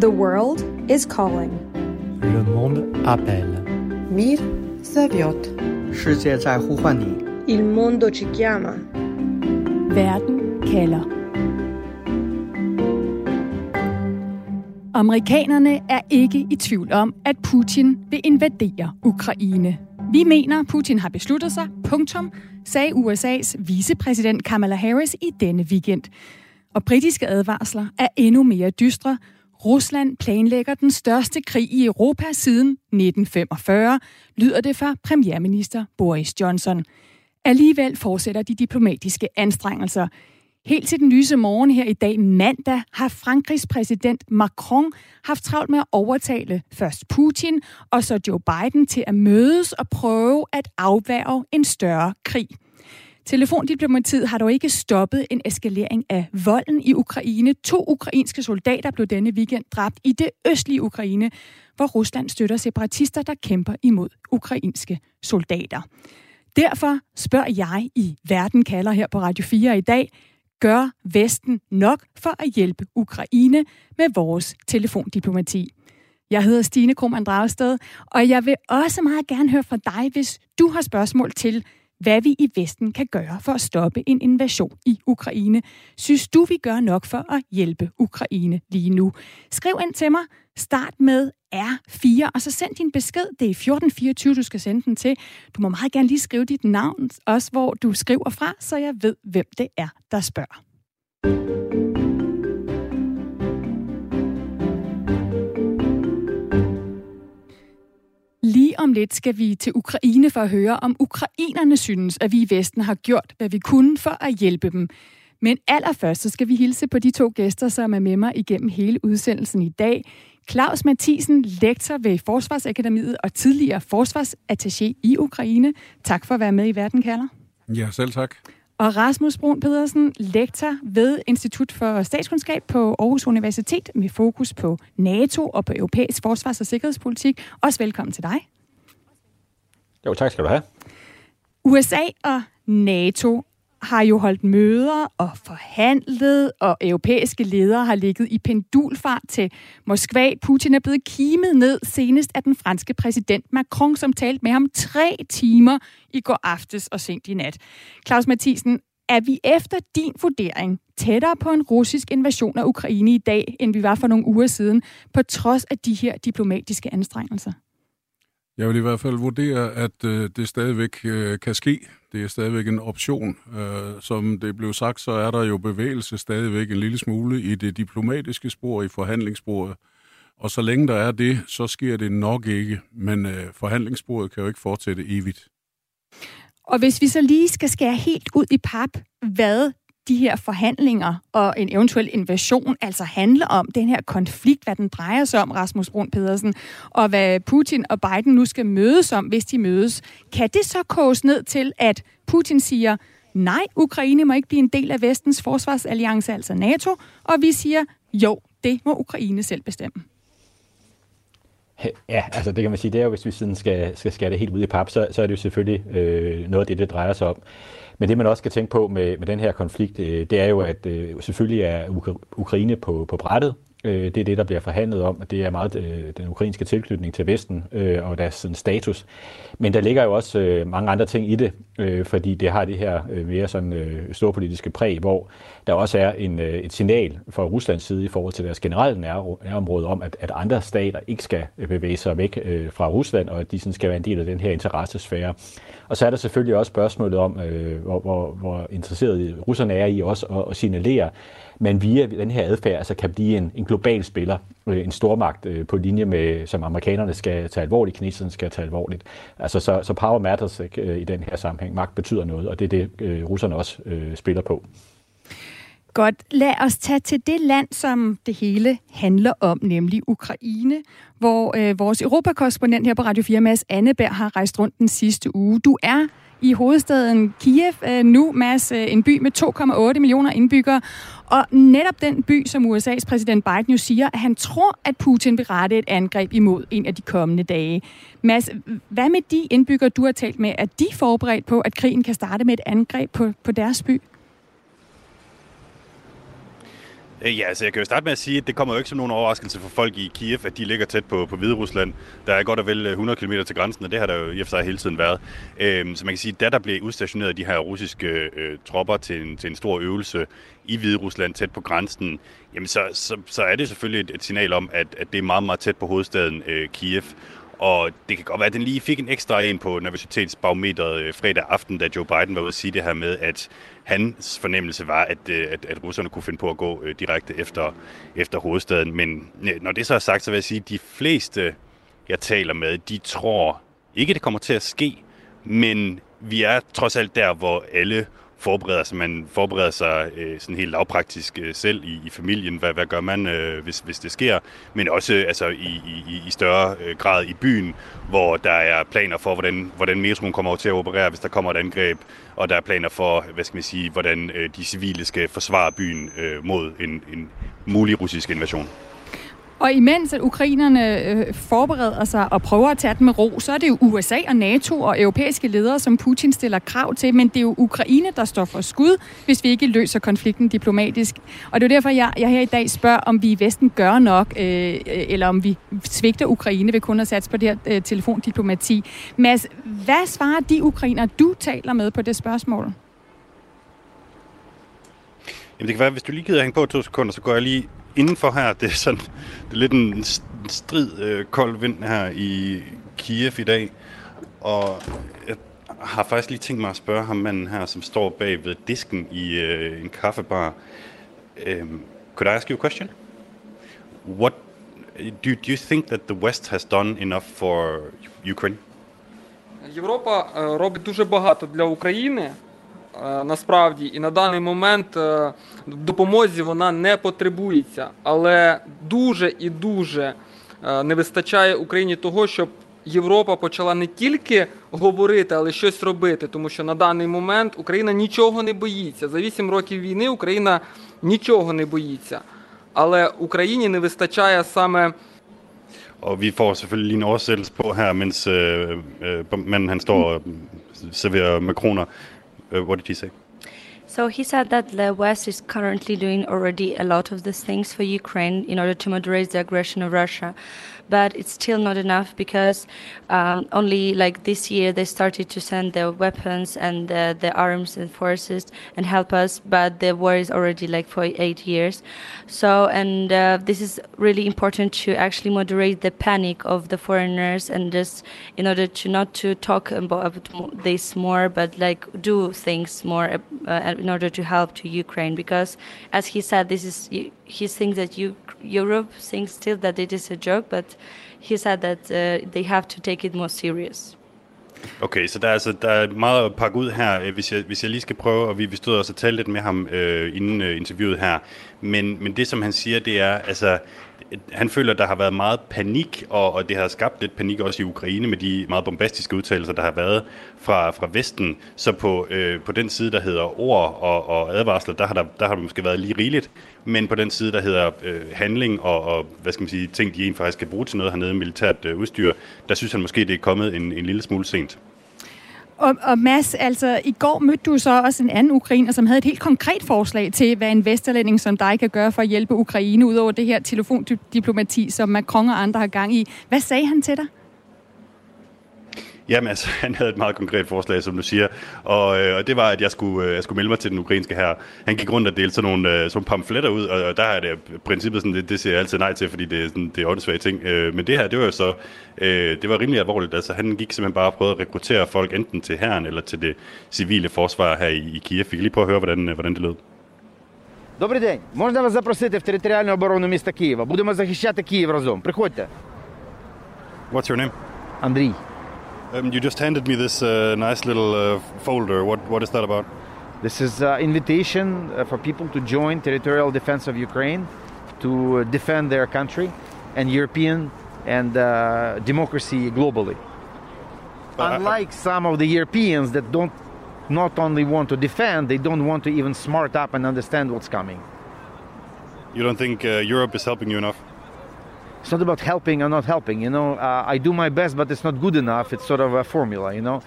The world is calling. Le monde appelle. Мир зовет. 世界在呼唤你。 Il mondo ci chiama. Verden kalder. Amerikanerne er ikke i tvivl om, at Putin vil invadere Ukraine. Vi mener, Putin har besluttet sig, punktum, sagde USA's vicepræsident Kamala Harris i denne weekend. Og britiske advarsler er endnu mere dystre. Rusland planlægger den største krig i Europa siden 1945, lyder det fra premierminister Boris Johnson. Alligevel fortsætter de diplomatiske anstrengelser. Helt til den lyse morgen her i dag mandag har Frankrigs præsident Macron haft travlt med at overtale først Putin og så Joe Biden til at mødes og prøve at afværge en større krig. Telefondiplomatiet har dog ikke stoppet en eskalering af volden i Ukraine. To ukrainske soldater blev denne weekend dræbt i det østlige Ukraine, hvor Rusland støtter separatister, der kæmper imod ukrainske soldater. Derfor spørger jeg i Verden kalder her på Radio 4 i dag, gør Vesten nok for at hjælpe Ukraine med vores telefondiplomati? Jeg hedder Stine Krohmann Dragsted, og jeg vil også meget gerne høre fra dig, hvis du har spørgsmål til, hvad vi i Vesten kan gøre for at stoppe en invasion i Ukraine. Synes du, vi gør nok for at hjælpe Ukraine lige nu? Skriv ind til mig. Start med R4, og så send din besked. Det er 1424, du skal sende den til. Du må meget gerne lige skrive dit navn, også hvor du skriver fra, så jeg ved, hvem det er, der spørger. Om lidt skal vi til Ukraine for at høre, om ukrainerne synes, at vi i Vesten har gjort, hvad vi kunne for at hjælpe dem. Men allerførst så skal vi hilse på de to gæster, som er med mig igennem hele udsendelsen i dag. Claus Mathisen, lektor ved Forsvarsakademiet og tidligere forsvarsattaché i Ukraine. Tak for at være med i Verden kalder. Ja, selv tak. Og Rasmus Brun Pedersen, lektor ved Institut for Statskundskab på Aarhus Universitet med fokus på NATO og på europæisk forsvars- og sikkerhedspolitik. Også velkommen til dig. Jo, tak skal du have. USA og NATO har jo holdt møder og forhandlet, og europæiske ledere har ligget i pendulfart til Moskva. Putin er blevet kimet ned senest af den franske præsident Macron, som talte med ham tre timer i går aftes og sent i nat. Claus Mathisen, er vi efter din vurdering tættere på en russisk invasion af Ukraine i dag, end vi var for nogle uger siden, på trods af de her diplomatiske anstrengelser? Jeg vil i hvert fald vurdere, at øh, det stadigvæk øh, kan ske. Det er stadigvæk en option. Øh, som det blev sagt, så er der jo bevægelse stadigvæk en lille smule i det diplomatiske spor, i forhandlingssporet. Og så længe der er det, så sker det nok ikke. Men øh, forhandlingssporet kan jo ikke fortsætte evigt. Og hvis vi så lige skal skære helt ud i pap, hvad de her forhandlinger og en eventuel invasion altså handler om, den her konflikt, hvad den drejer sig om, Rasmus Brun Pedersen, og hvad Putin og Biden nu skal mødes om, hvis de mødes. Kan det så koges ned til, at Putin siger, nej, Ukraine må ikke blive en del af vestens forsvarsalliance, altså NATO, og vi siger, jo, det må Ukraine selv bestemme? Ja, altså det kan man sige, det er jo, hvis vi sådan skal, skal skære det helt ud i pap, så, så er det jo selvfølgelig øh, noget af det, det drejer sig om. Men det, man også skal tænke på med, med den her konflikt, øh, det er jo, at øh, selvfølgelig er Ukraine på, på brættet. Øh, det er det, der bliver forhandlet om, og det er meget øh, den ukrainske tilknytning til Vesten øh, og deres sådan, status. Men der ligger jo også øh, mange andre ting i det, øh, fordi det har det her øh, mere sådan øh, storpolitiske præg, hvor der også er en, øh, et signal fra Ruslands side i forhold til deres generelle nærområde om, at, at andre stater ikke skal øh, bevæge sig væk øh, fra Rusland, og at de sådan skal være en del af den her interessesfære. Og så er der selvfølgelig også spørgsmålet om, øh, hvor, hvor, hvor interesseret russerne er i også at, at signalere, men via den her adfærd altså kan blive en, en global spiller, øh, en stormagt øh, på linje med, som amerikanerne skal tage alvorligt, kineserne skal tage alvorligt. Altså så, så power matters ikke, øh, i den her sammenhæng. Magt betyder noget, og det er det, russerne også øh, spiller på. Godt. Lad os tage til det land, som det hele handler om, nemlig Ukraine, hvor øh, vores europakorrespondent her på Radio 4, Mads Anneberg, har rejst rundt den sidste uge. Du er i hovedstaden Kiev øh, nu, Mads, øh, en by med 2,8 millioner indbyggere. Og netop den by, som USA's præsident Biden jo siger, at han tror, at Putin vil rette et angreb imod en af de kommende dage. Mads, hvad med de indbyggere, du har talt med? Er de forberedt på, at krigen kan starte med et angreb på, på deres by? Øh, ja, altså jeg kan jo starte med at sige, at det kommer jo ikke som nogen overraskelse for folk i Kiev, at de ligger tæt på, på Hvide Rusland. Der er godt og vel 100 km til grænsen, og det har der jo i og for sig hele tiden været. Øhm, så man kan sige, at da der blev udstationeret de her russiske øh, øh tropper til en, til en stor øvelse i Hvide Rusland tæt på grænsen, jamen så, så, så er det selvfølgelig et, et signal om, at, at det er meget, meget tæt på hovedstaden øh, Kiev. Og det kan godt være, at den lige fik en ekstra en på nervøsitetsbarometeret øh, fredag aften, da Joe Biden var ude at sige det her med, at hans fornemmelse var, at, øh, at, at russerne kunne finde på at gå øh, direkte efter, efter hovedstaden. Men når det så er sagt, så vil jeg sige, at de fleste, jeg taler med, de tror ikke, det kommer til at ske, men vi er trods alt der, hvor alle forbereder sig. Man forbereder sig øh, sådan helt lavpraktisk øh, selv i, i familien. Hvad, hvad gør man, øh, hvis, hvis det sker? Men også altså, i, i, i større øh, grad i byen, hvor der er planer for, hvordan, hvordan metroen kommer til at operere, hvis der kommer et angreb. Og der er planer for, hvad skal man sige, hvordan øh, de civile skal forsvare byen øh, mod en, en mulig russisk invasion. Og imens at ukrainerne øh, forbereder sig og prøver at tage den med ro, så er det jo USA og NATO og europæiske ledere, som Putin stiller krav til, men det er jo Ukraine, der står for skud, hvis vi ikke løser konflikten diplomatisk. Og det er derfor, jeg, jeg her i dag spørger, om vi i Vesten gør nok, øh, øh eller om vi svigter Ukraine ved kun at satse på det her øh, telefondiplomati. Mads, hvad svarer de ukrainer, du taler med på det spørgsmål? Jamen det kan være, hvis du lige gider hænge på to sekunder, så går jeg lige indenfor her, det er sådan det er lidt en strid øh, kold vind her i Kiev i dag. Og jeg har faktisk lige tænkt mig at spørge ham manden her, som står bag ved disken i øh, en kaffebar. Um, could I ask you a question? What do, do you think that the West has done enough for Ukraine? Європа робить дуже багато для України. Насправді, і на даний момент в допомозі вона не потребується, але дуже і дуже не вистачає Україні того, щоб Європа почала не тільки говорити, але щось робити, тому що на даний момент Україна нічого не боїться. За 8 років війни Україна нічого не боїться. Але Україні не вистачає саме. Og vi får selvfølgelig lige en oversættelse på her, mens øh, øh, manden han står og serverer makroner. Uh, what did he say? So he said that the West is currently doing already a lot of these things for Ukraine in order to moderate the aggression of Russia but it's still not enough because um, only like this year they started to send the weapons and the, the arms and forces and help us, but the war is already like for eight years. So, and uh, this is really important to actually moderate the panic of the foreigners and just in order to not to talk about this more, but like do things more uh, in order to help to Ukraine because, as he said, this is he thinks that you, Europe thinks still that it is a joke, but he said that uh, they have to take it more serious. Okay, så der er, altså, der er meget at pakke ud her, øh, hvis jeg, hvis jeg lige skal prøve, og vi, vi stod også og talte lidt med ham øh, inden øh, interviewet her, men, men det som han siger, det er, altså, han føler, at der har været meget panik, og, og det har skabt lidt panik også i Ukraine med de meget bombastiske udtalelser, der har været fra, fra Vesten. Så på, øh, på den side, der hedder ord og, og advarsler, der har der, der har der måske været lige rigeligt. Men på den side, der hedder øh, handling og, og, hvad skal man sige, ting, de egentlig faktisk skal bruge til noget hernede, militært øh, udstyr, der synes han måske, det er kommet en, en lille smule sent. Og, og Mads, altså i går mødte du så også en anden ukrainer, som havde et helt konkret forslag til, hvad en vesterlænding som dig kan gøre for at hjælpe Ukraine, ud over det her telefondiplomati, som Macron og andre har gang i. Hvad sagde han til dig? Jamen altså, han havde et meget konkret forslag, som du siger, og, øh, og det var, at jeg skulle, øh, jeg skulle melde mig til den ukrainske her. Han gik rundt og delte sådan nogle, øh, sådan pamfletter ud, og, og der er det princippet sådan, det, det siger jeg altid nej til, fordi det er, sådan, det er åndssvage ting. Øh, men det her, det var jo så, øh, det var rimelig alvorligt. Altså, han gik simpelthen bare og prøvede at rekruttere folk enten til herren eller til det civile forsvar her i, i Kiev. Vi kan lige prøve at høre, hvordan, hvordan det lød. Добрий день. Можна вас запросити в територіальну оборону міста Києва? Будемо захищати Київ разом. Приходьте. What's your name? Андрій. Um, you just handed me this uh, nice little uh, folder. What what is that about? This is an invitation uh, for people to join territorial defense of Ukraine to uh, defend their country and European and uh, democracy globally. But Unlike I, some of the Europeans that don't not only want to defend, they don't want to even smart up and understand what's coming. You don't think uh, Europe is helping you enough? It's not about helping or not helping. You know, uh, I do my best, but it's not good enough. It's sort of a formula. You know,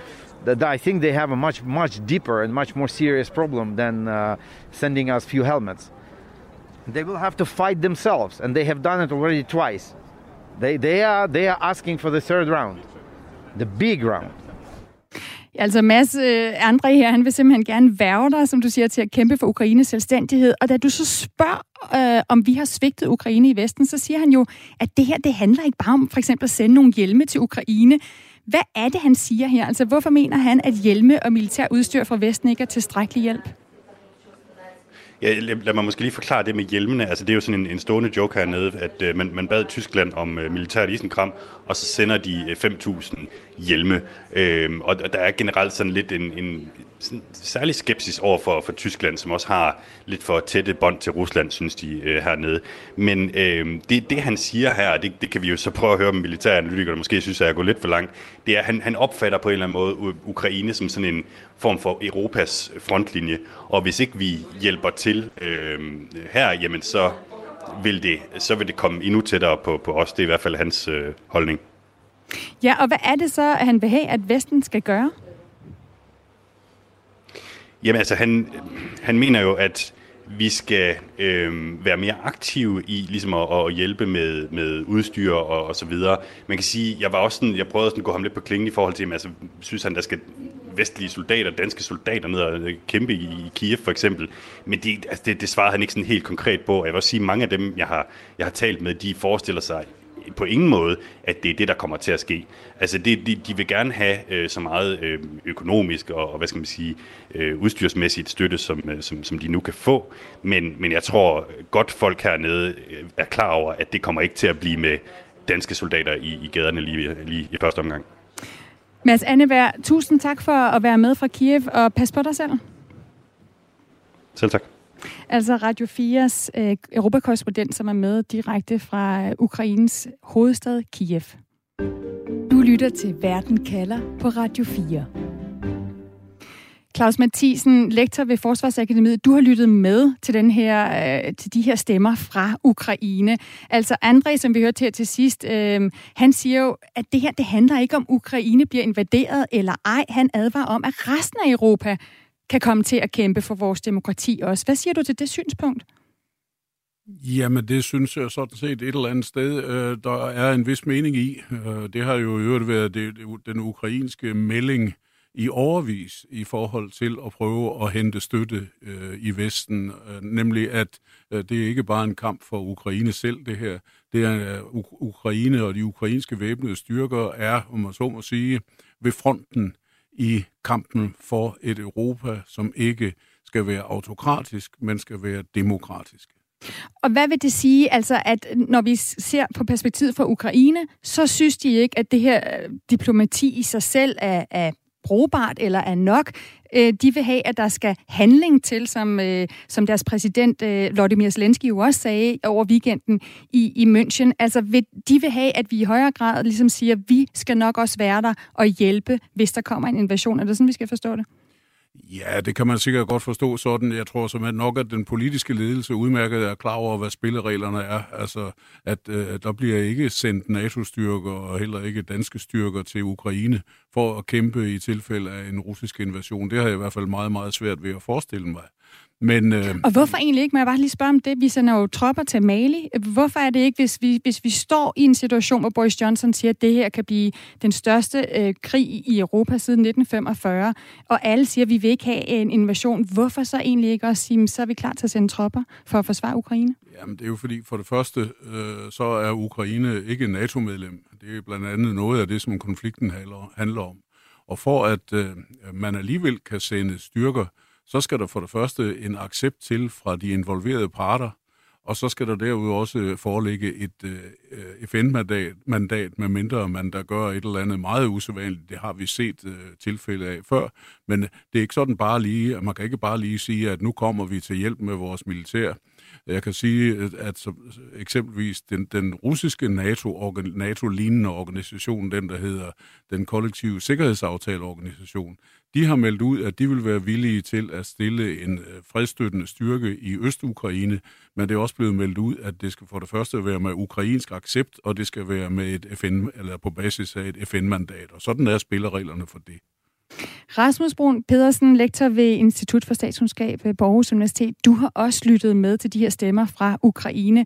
that I think they have a much much deeper and much more serious problem than uh, sending us few helmets. They will have to fight themselves, and they have done it already twice. They, they, are, they are asking for the third round, the big round. Altså Mads øh, André her, han vil simpelthen gerne værve dig, som du siger, til at kæmpe for Ukraines selvstændighed. Og da du så spørger, øh, om vi har svigtet Ukraine i Vesten, så siger han jo, at det her, det handler ikke bare om for eksempel at sende nogle hjelme til Ukraine. Hvad er det, han siger her? Altså hvorfor mener han, at hjelme og militær udstyr fra Vesten ikke er tilstrækkelig hjælp? Ja, lad mig måske lige forklare det med hjelmene. Altså, det er jo sådan en, en stående joke hernede, at øh, man, man bad Tyskland om øh, militært isenkram, og så sender de øh, 5.000 hjelme. Øh, og der er generelt sådan lidt en, en sådan særlig skepsis over for, for Tyskland, som også har lidt for tætte bånd til Rusland, synes de øh, hernede. Men øh, det, det, han siger her, det, det kan vi jo så prøve at høre med militæranalytikere, måske synes at jeg går lidt for langt, det er, at han, han opfatter på en eller anden måde Ukraine som sådan en form for Europas frontlinje. Og hvis ikke vi hjælper til øh, her, jamen så vil, det, så vil det komme endnu tættere på, på os. Det er i hvert fald hans øh, holdning. Ja, og hvad er det så, han vil have, at Vesten skal gøre? Jamen altså, han, han mener jo, at vi skal øh, være mere aktive i ligesom at, at hjælpe med, med udstyr og, og så videre. Man kan sige, jeg var også sådan, jeg prøvede sådan at gå ham lidt på klingen i forhold til, altså, synes han, der skal vestlige soldater, danske soldater ned og kæmpe i, i Kiev for eksempel. Men det, altså, det, det svarede han ikke sådan helt konkret på. Jeg vil også sige, at mange af dem, jeg har, jeg har talt med, de forestiller sig på ingen måde, at det er det, der kommer til at ske. Altså, det, de, de vil gerne have øh, så meget øh, økonomisk og, og, hvad skal man sige, øh, udstyrsmæssigt støtte, som, øh, som, som de nu kan få. Men, men jeg tror godt folk hernede øh, er klar over, at det kommer ikke til at blive med danske soldater i, i gaderne lige, lige i første omgang. Mads Anneberg, tusind tak for at være med fra Kiev, og pas på dig selv. Selv tak. Altså Radio 4's øh, europakorrespondent, som er med direkte fra øh, Ukraines hovedstad Kiev. Du lytter til Verden kalder på Radio 4. Claus Mathisen, lektor ved Forsvarsakademiet, du har lyttet med til, den her, øh, til de her stemmer fra Ukraine. Altså Andre, som vi hørte her til sidst, øh, han siger jo, at det her det handler ikke om, Ukraine bliver invaderet eller ej. Han advarer om, at resten af Europa kan komme til at kæmpe for vores demokrati også. Hvad siger du til det synspunkt? Jamen, det synes jeg sådan set et eller andet sted, øh, der er en vis mening i. Øh, det har jo i øvrigt været det, den ukrainske melding i overvis i forhold til at prøve at hente støtte øh, i Vesten, øh, nemlig at øh, det er ikke bare en kamp for Ukraine selv, det her. Det er øh, Ukraine og de ukrainske væbnede styrker er, om man så må sige, ved fronten i kampen for et Europa, som ikke skal være autokratisk, men skal være demokratisk. Og hvad vil det sige, altså at når vi ser på perspektivet for Ukraine, så synes de ikke, at det her øh, diplomati i sig selv er, er brugbart eller er nok. Øh, de vil have, at der skal handling til, som, øh, som deres præsident øh, Vladimir Zelensky jo også sagde over weekenden i, i München. Altså, vil, de vil have, at vi i højere grad ligesom siger, at vi skal nok også være der og hjælpe, hvis der kommer en invasion. Er det sådan, vi skal forstå det? Ja, det kan man sikkert godt forstå sådan. Jeg tror som at nok, at den politiske ledelse udmærket er klar over, hvad spillereglerne er. Altså, at øh, der bliver ikke sendt NATO-styrker og heller ikke danske styrker til Ukraine for at kæmpe i tilfælde af en russisk invasion. Det har jeg i hvert fald meget, meget svært ved at forestille mig. Men, øh, og hvorfor egentlig ikke? Men jeg bare lige spørge om det. Vi sender jo tropper til Mali. Hvorfor er det ikke, hvis vi, hvis vi står i en situation, hvor Boris Johnson siger, at det her kan blive den største øh, krig i Europa siden 1945, og alle siger, at vi vil ikke have en invasion. Hvorfor så egentlig ikke også sige, så er vi klar til at sende tropper for at forsvare Ukraine? Jamen, det er jo fordi, for det første, øh, så er Ukraine ikke NATO-medlem. Det er blandt andet noget af det, som konflikten handler, handler om. Og for at øh, man alligevel kan sende styrker så skal der for det første en accept til fra de involverede parter, og så skal der derudover også foreligge et øh, FN-mandat, mandat, med mindre man der gør et eller andet meget usædvanligt. Det har vi set øh, tilfælde af før, men det er ikke sådan bare lige, man kan ikke bare lige sige, at nu kommer vi til hjælp med vores militær. Jeg kan sige, at så, eksempelvis den, den russiske NATO, NATO-lignende organisation, den der hedder den kollektive sikkerhedsaftaleorganisation, de har meldt ud, at de vil være villige til at stille en øh, fredsstøttende fredstøttende styrke i Øst-Ukraine, men det er også blevet meldt ud, at det skal for det første være med ukrainsk accept, og det skal være med et FN, eller på basis af et FN-mandat. Og sådan er spillereglerne for det. Rasmus Brun Pedersen, lektor ved Institut for Statskundskab på Aarhus Universitet. Du har også lyttet med til de her stemmer fra Ukraine.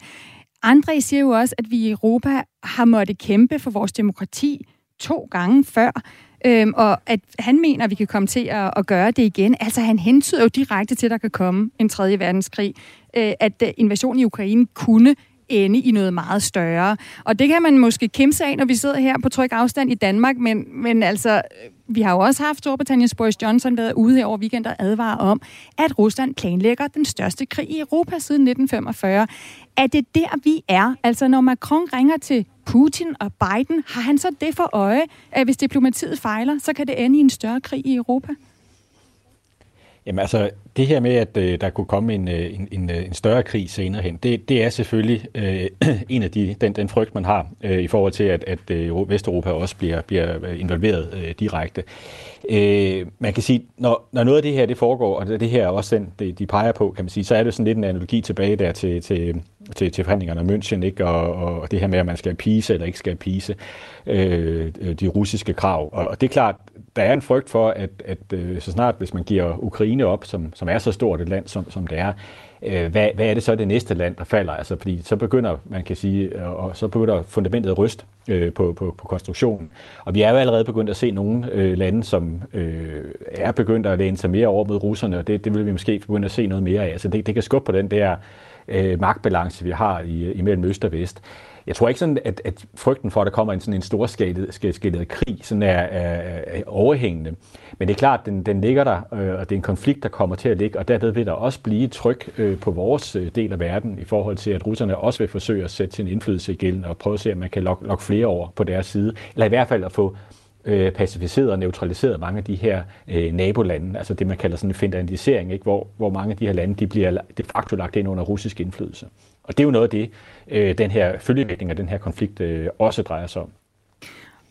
Andre siger jo også, at vi i Europa har måttet kæmpe for vores demokrati to gange før. Øhm, og at han mener, at vi kan komme til at, at gøre det igen. Altså han hentyder jo direkte til, at der kan komme en tredje verdenskrig. Øh, at øh, invasionen i Ukraine kunne ende i noget meget større. Og det kan man måske kæmpe af, når vi sidder her på tryg afstand i Danmark, men, men altså, vi har jo også haft Storbritanniens Boris Johnson været ude her over weekend og advare om, at Rusland planlægger den største krig i Europa siden 1945. Er det der, vi er? Altså, når Macron ringer til Putin og Biden, har han så det for øje, at hvis diplomatiet fejler, så kan det ende i en større krig i Europa? Jamen altså, det her med, at øh, der kunne komme en, øh, en, en, øh, en større krig senere hen, det, det er selvfølgelig øh, en af de, den, den frygt, man har øh, i forhold til, at, at øh, Vesteuropa også bliver, bliver øh, involveret øh, direkte. Øh, man kan sige, når, når noget af det her det foregår, og det her er også den, det, de peger på, kan man sige, så er det sådan lidt en analogi tilbage der til, til, til, til forhandlingerne om München, ikke? Og, og det her med, at man skal pise eller ikke skal pise øh, de russiske krav. Og, og det er klart, der er en frygt for, at, at øh, så snart, hvis man giver Ukraine op, som, som er så stort et land, som, som det er, øh, hvad, hvad er det så det næste land, der falder? Altså, fordi så begynder, man kan sige, og så begynder fundamentet at ryste øh, på, på, på konstruktionen. Og vi er jo allerede begyndt at se nogle øh, lande, som øh, er begyndt at læne sig mere over mod russerne, og det, det vil vi måske begynde at se noget mere af. Altså, det, det kan skubbe på den der øh, magtbalance, vi har i, imellem øst og vest. Jeg tror ikke sådan, at, at frygten for, at der kommer en sådan en storskældet krig, sådan er, er, er overhængende. Men det er klart, at den, den ligger der, øh, og det er en konflikt, der kommer til at ligge, og derved vil der også blive tryk øh, på vores øh, del af verden i forhold til, at russerne også vil forsøge at sætte sin indflydelse igen og prøve at se, om man kan lokke, lok flere over på deres side, eller i hvert fald at få øh, pacificeret og neutraliseret mange af de her øh, nabolande, altså det, man kalder sådan en finlandisering, ikke? Hvor, hvor mange af de her lande de bliver de facto lagt ind under russisk indflydelse. Og det er jo noget af det, øh, den her følgevirkning af den her konflikt øh, også drejer sig om.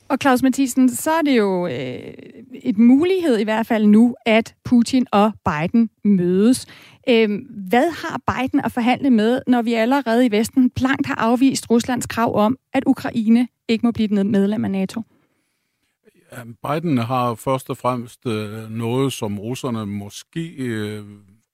Og Claus Mathisen, så er det jo øh, et mulighed i hvert fald nu, at Putin og Biden mødes. Øh, hvad har Biden at forhandle med, når vi allerede i Vesten blankt har afvist Ruslands krav om, at Ukraine ikke må blive medlem af NATO? Øhm, Biden har først og fremmest øh, noget, som russerne måske øh,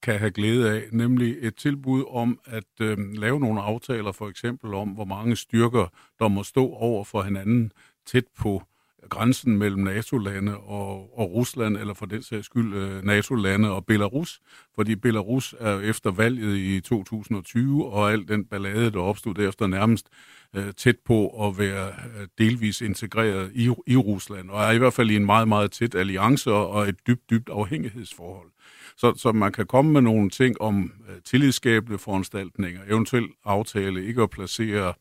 kan have glæde af, nemlig et tilbud om at øh, lave nogle aftaler, for eksempel om, hvor mange styrker, der må stå over for hinanden tæt på grænsen mellem NATO-lande og, og Rusland, eller for den sags skyld øh, NATO-lande og Belarus, fordi Belarus er efter valget i 2020, og al den ballade, der opstod derefter, nærmest øh, tæt på at være øh, delvis integreret i, i Rusland, og er i hvert fald i en meget, meget tæt alliance og et dybt, dybt afhængighedsforhold. Så, så man kan komme med nogle ting om øh, tillidsskabende foranstaltninger, eventuelt aftale ikke at placere øh,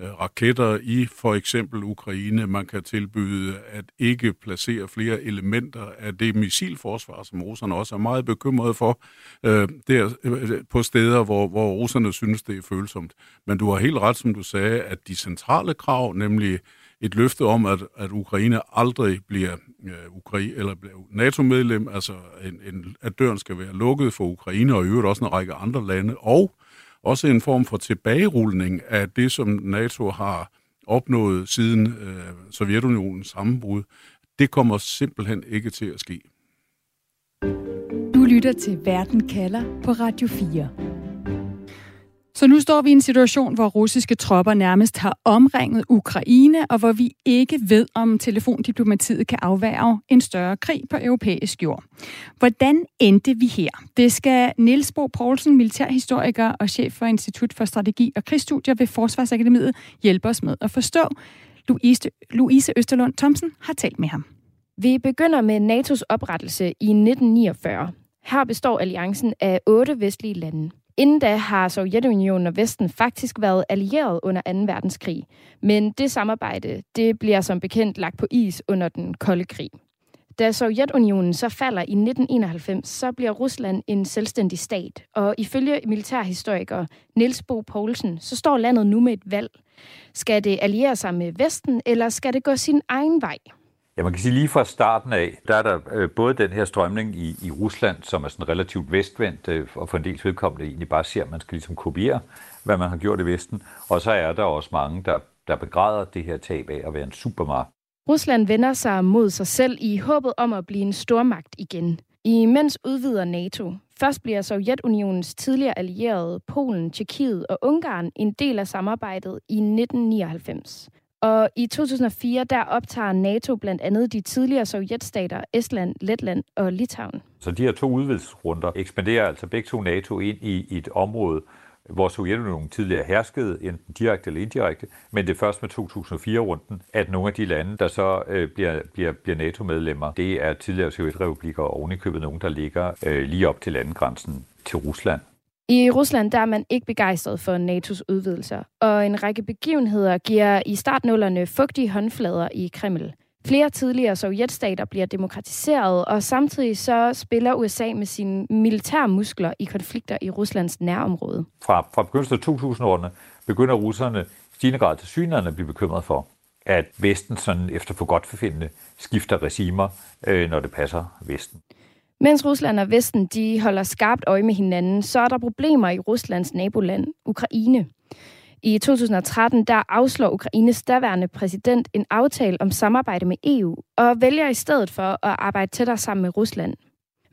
Øh, raketter i for eksempel Ukraine. Man kan tilbyde at ikke placere flere elementer af det missilforsvar, som russerne også er meget bekymrede for, øh, der, øh, på steder, hvor, hvor russerne synes, det er følsomt. Men du har helt ret, som du sagde, at de centrale krav, nemlig et løfte om, at, at Ukraine aldrig bliver øh, Ukraine, eller bliver NATO-medlem, altså en, en, at døren skal være lukket for Ukraine og i øvrigt også en række andre lande, og også en form for tilbagerulning af det, som NATO har opnået siden øh, Sovjetunionens sammenbrud. Det kommer simpelthen ikke til at ske. Du lytter til Verden kalder på Radio 4. Så nu står vi i en situation, hvor russiske tropper nærmest har omringet Ukraine, og hvor vi ikke ved, om telefondiplomatiet kan afværge en større krig på europæisk jord. Hvordan endte vi her? Det skal Niels Bo Poulsen, militærhistoriker og chef for Institut for Strategi og Krigsstudier ved Forsvarsakademiet, hjælpe os med at forstå. Louise, Louise Østerlund Thomsen har talt med ham. Vi begynder med NATO's oprettelse i 1949. Her består alliancen af otte vestlige lande. Inden da har Sovjetunionen og Vesten faktisk været allieret under 2. verdenskrig, men det samarbejde det bliver som bekendt lagt på is under den kolde krig. Da Sovjetunionen så falder i 1991, så bliver Rusland en selvstændig stat, og ifølge militærhistoriker Niels Bo Poulsen, så står landet nu med et valg. Skal det alliere sig med Vesten, eller skal det gå sin egen vej? Ja, man kan sige lige fra starten af, der er der øh, både den her strømning i, i Rusland, som er sådan relativt vestvendt, øh, og for en del vedkommende egentlig bare ser, at man skal ligesom kopiere, hvad man har gjort i Vesten. Og så er der også mange, der, der begræder det her tab af at være en supermagt. Rusland vender sig mod sig selv i håbet om at blive en stormagt igen. Imens udvider NATO. Først bliver Sovjetunionens tidligere allierede Polen, Tjekkiet og Ungarn en del af samarbejdet i 1999. Og i 2004 der optager NATO blandt andet de tidligere sovjetstater Estland, Letland og Litauen. Så de her to udvidelsesrunder ekspanderer altså begge to NATO ind i, et område, hvor Sovjetunionen tidligere herskede, enten direkte eller indirekte, men det er først med 2004-runden, at nogle af de lande, der så øh, bliver, bliver, bliver NATO-medlemmer, det er tidligere sovjetrepublikker og ovenikøbet nogen, der ligger øh, lige op til landegrænsen til Rusland. I Rusland der er man ikke begejstret for NATO's udvidelser, og en række begivenheder giver i startnullerne fugtige håndflader i Kreml. Flere tidligere sovjetstater bliver demokratiseret, og samtidig så spiller USA med sine militære muskler i konflikter i Ruslands nærområde. Fra, fra begyndelsen af 2000-årene begynder russerne i stigende grad til synerne at blive bekymret for, at Vesten sådan efter for godt forfindende skifter regimer, øh, når det passer Vesten. Mens Rusland og Vesten de holder skarpt øje med hinanden, så er der problemer i Ruslands naboland, Ukraine. I 2013 der afslår Ukraines daværende præsident en aftale om samarbejde med EU, og vælger i stedet for at arbejde tættere sammen med Rusland.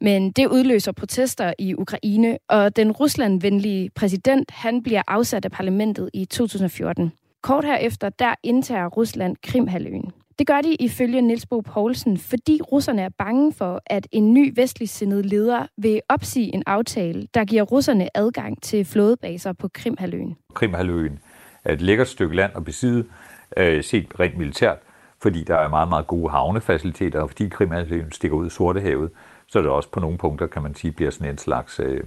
Men det udløser protester i Ukraine, og den ruslandvenlige præsident han bliver afsat af parlamentet i 2014. Kort herefter der indtager Rusland Krimhaløen. Det gør de ifølge Niels Bo Poulsen, fordi russerne er bange for, at en ny vestlig sindet leder vil opsige en aftale, der giver russerne adgang til flådebaser på Krimhaløen. Krimhaløen er et lækkert stykke land at besidde, øh, set rent militært, fordi der er meget, meget gode havnefaciliteter, og fordi Krimhaløen stikker ud i Sortehavet, så er det også på nogle punkter, kan man sige, bliver sådan en slags øh,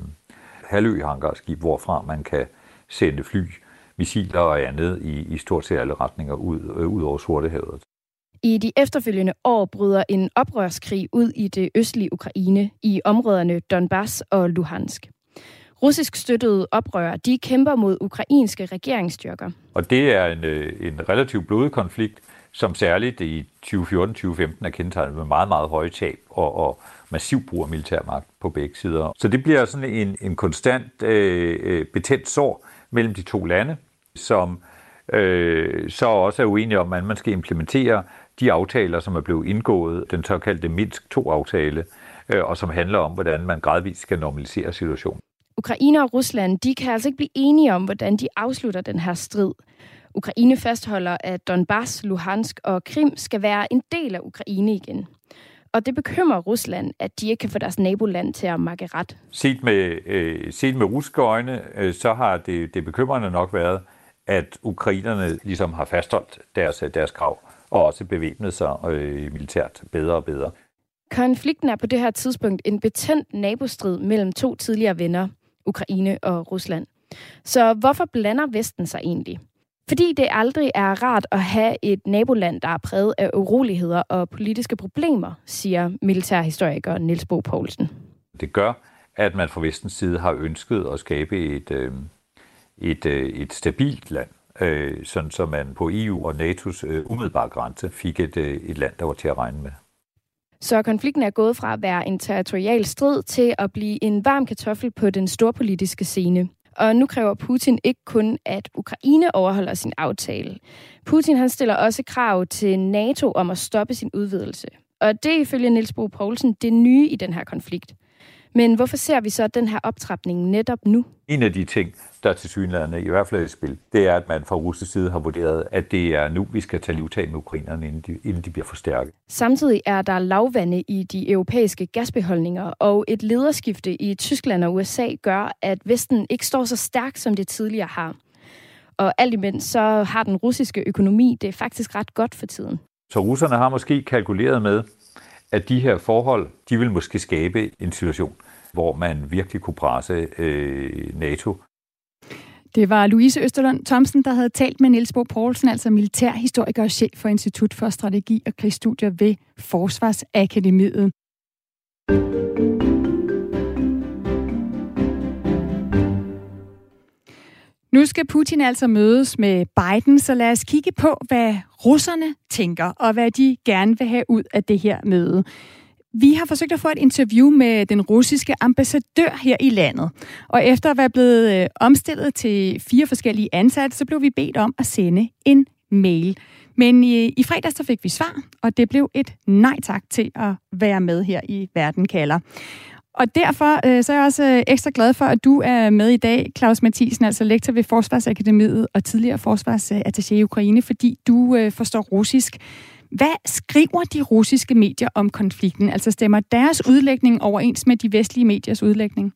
halvøhangarskib, hvorfra man kan sende fly, missiler og andet i, i stort set alle retninger ud, øh, ud over Sortehavet. I de efterfølgende år bryder en oprørskrig ud i det østlige Ukraine i områderne Donbass og Luhansk. Russisk støttede oprørere, de kæmper mod ukrainske regeringsstyrker. Og det er en, øh, en relativt blodig konflikt, som særligt i 2014-2015 er kendetegnet med meget, meget høje tab og, og massiv brug af militærmagt på begge sider. Så det bliver sådan en, en konstant øh, øh betændt sår mellem de to lande, som øh, så også er uenige om, hvordan man skal implementere de aftaler, som er blevet indgået, den såkaldte Minsk 2-aftale, øh, og som handler om, hvordan man gradvist skal normalisere situationen. Ukraine og Rusland de kan altså ikke blive enige om, hvordan de afslutter den her strid. Ukraine fastholder, at Donbass, Luhansk og Krim skal være en del af Ukraine igen. Og det bekymrer Rusland, at de ikke kan få deres naboland til at makke ret. Set med, øh, set med russiske øjne, øh, så har det, det bekymrende nok været, at ukrainerne ligesom har fastholdt deres, deres krav og også bevæbnet sig øh, militært bedre og bedre. Konflikten er på det her tidspunkt en betændt nabostrid mellem to tidligere venner, Ukraine og Rusland. Så hvorfor blander Vesten sig egentlig? Fordi det aldrig er rart at have et naboland, der er præget af uroligheder og politiske problemer, siger militærhistoriker Niels Bo Poulsen. Det gør, at man fra vestens side har ønsket at skabe et, øh, et, øh, et stabilt land, øh, sådan så man på EU og NATO's øh, umiddelbare grænse fik et, øh, et land, der var til at regne med. Så konflikten er gået fra at være en territorial strid til at blive en varm kartoffel på den storpolitiske scene. Og nu kræver Putin ikke kun, at Ukraine overholder sin aftale. Putin han stiller også krav til NATO om at stoppe sin udvidelse. Og det er ifølge Niels Bo Poulsen det nye i den her konflikt. Men hvorfor ser vi så den her optrapning netop nu? En af de ting, der til synlædende i hvert fald i spil, det er, at man fra russisk side har vurderet, at det er nu, vi skal tage livtag med ukrainerne, inden de, inden de bliver forstærket. Samtidig er der lavvande i de europæiske gasbeholdninger, og et lederskifte i Tyskland og USA gør, at Vesten ikke står så stærkt, som det tidligere har. Og alt imens så har den russiske økonomi det faktisk ret godt for tiden. Så russerne har måske kalkuleret med, at de her forhold, de vil måske skabe en situation, hvor man virkelig kunne presse øh, NATO. Det var Louise Østerlund Thomsen, der havde talt med Niels Bo Poulsen, altså militærhistoriker og chef for Institut for Strategi og Krigsstudier ved Forsvarsakademiet. Nu skal Putin altså mødes med Biden, så lad os kigge på, hvad russerne tænker, og hvad de gerne vil have ud af det her møde. Vi har forsøgt at få et interview med den russiske ambassadør her i landet. Og efter at være blevet øh, omstillet til fire forskellige ansatte, så blev vi bedt om at sende en mail. Men i, i fredag så fik vi svar, og det blev et nej tak til at være med her i Verden kalder. Og derfor øh, så er jeg også øh, ekstra glad for, at du er med i dag, Claus Mathisen, altså lektor ved Forsvarsakademiet og tidligere forsvarsattaché i Ukraine, fordi du øh, forstår russisk. Hvad skriver de russiske medier om konflikten? Altså stemmer deres udlægning overens med de vestlige mediers udlægning?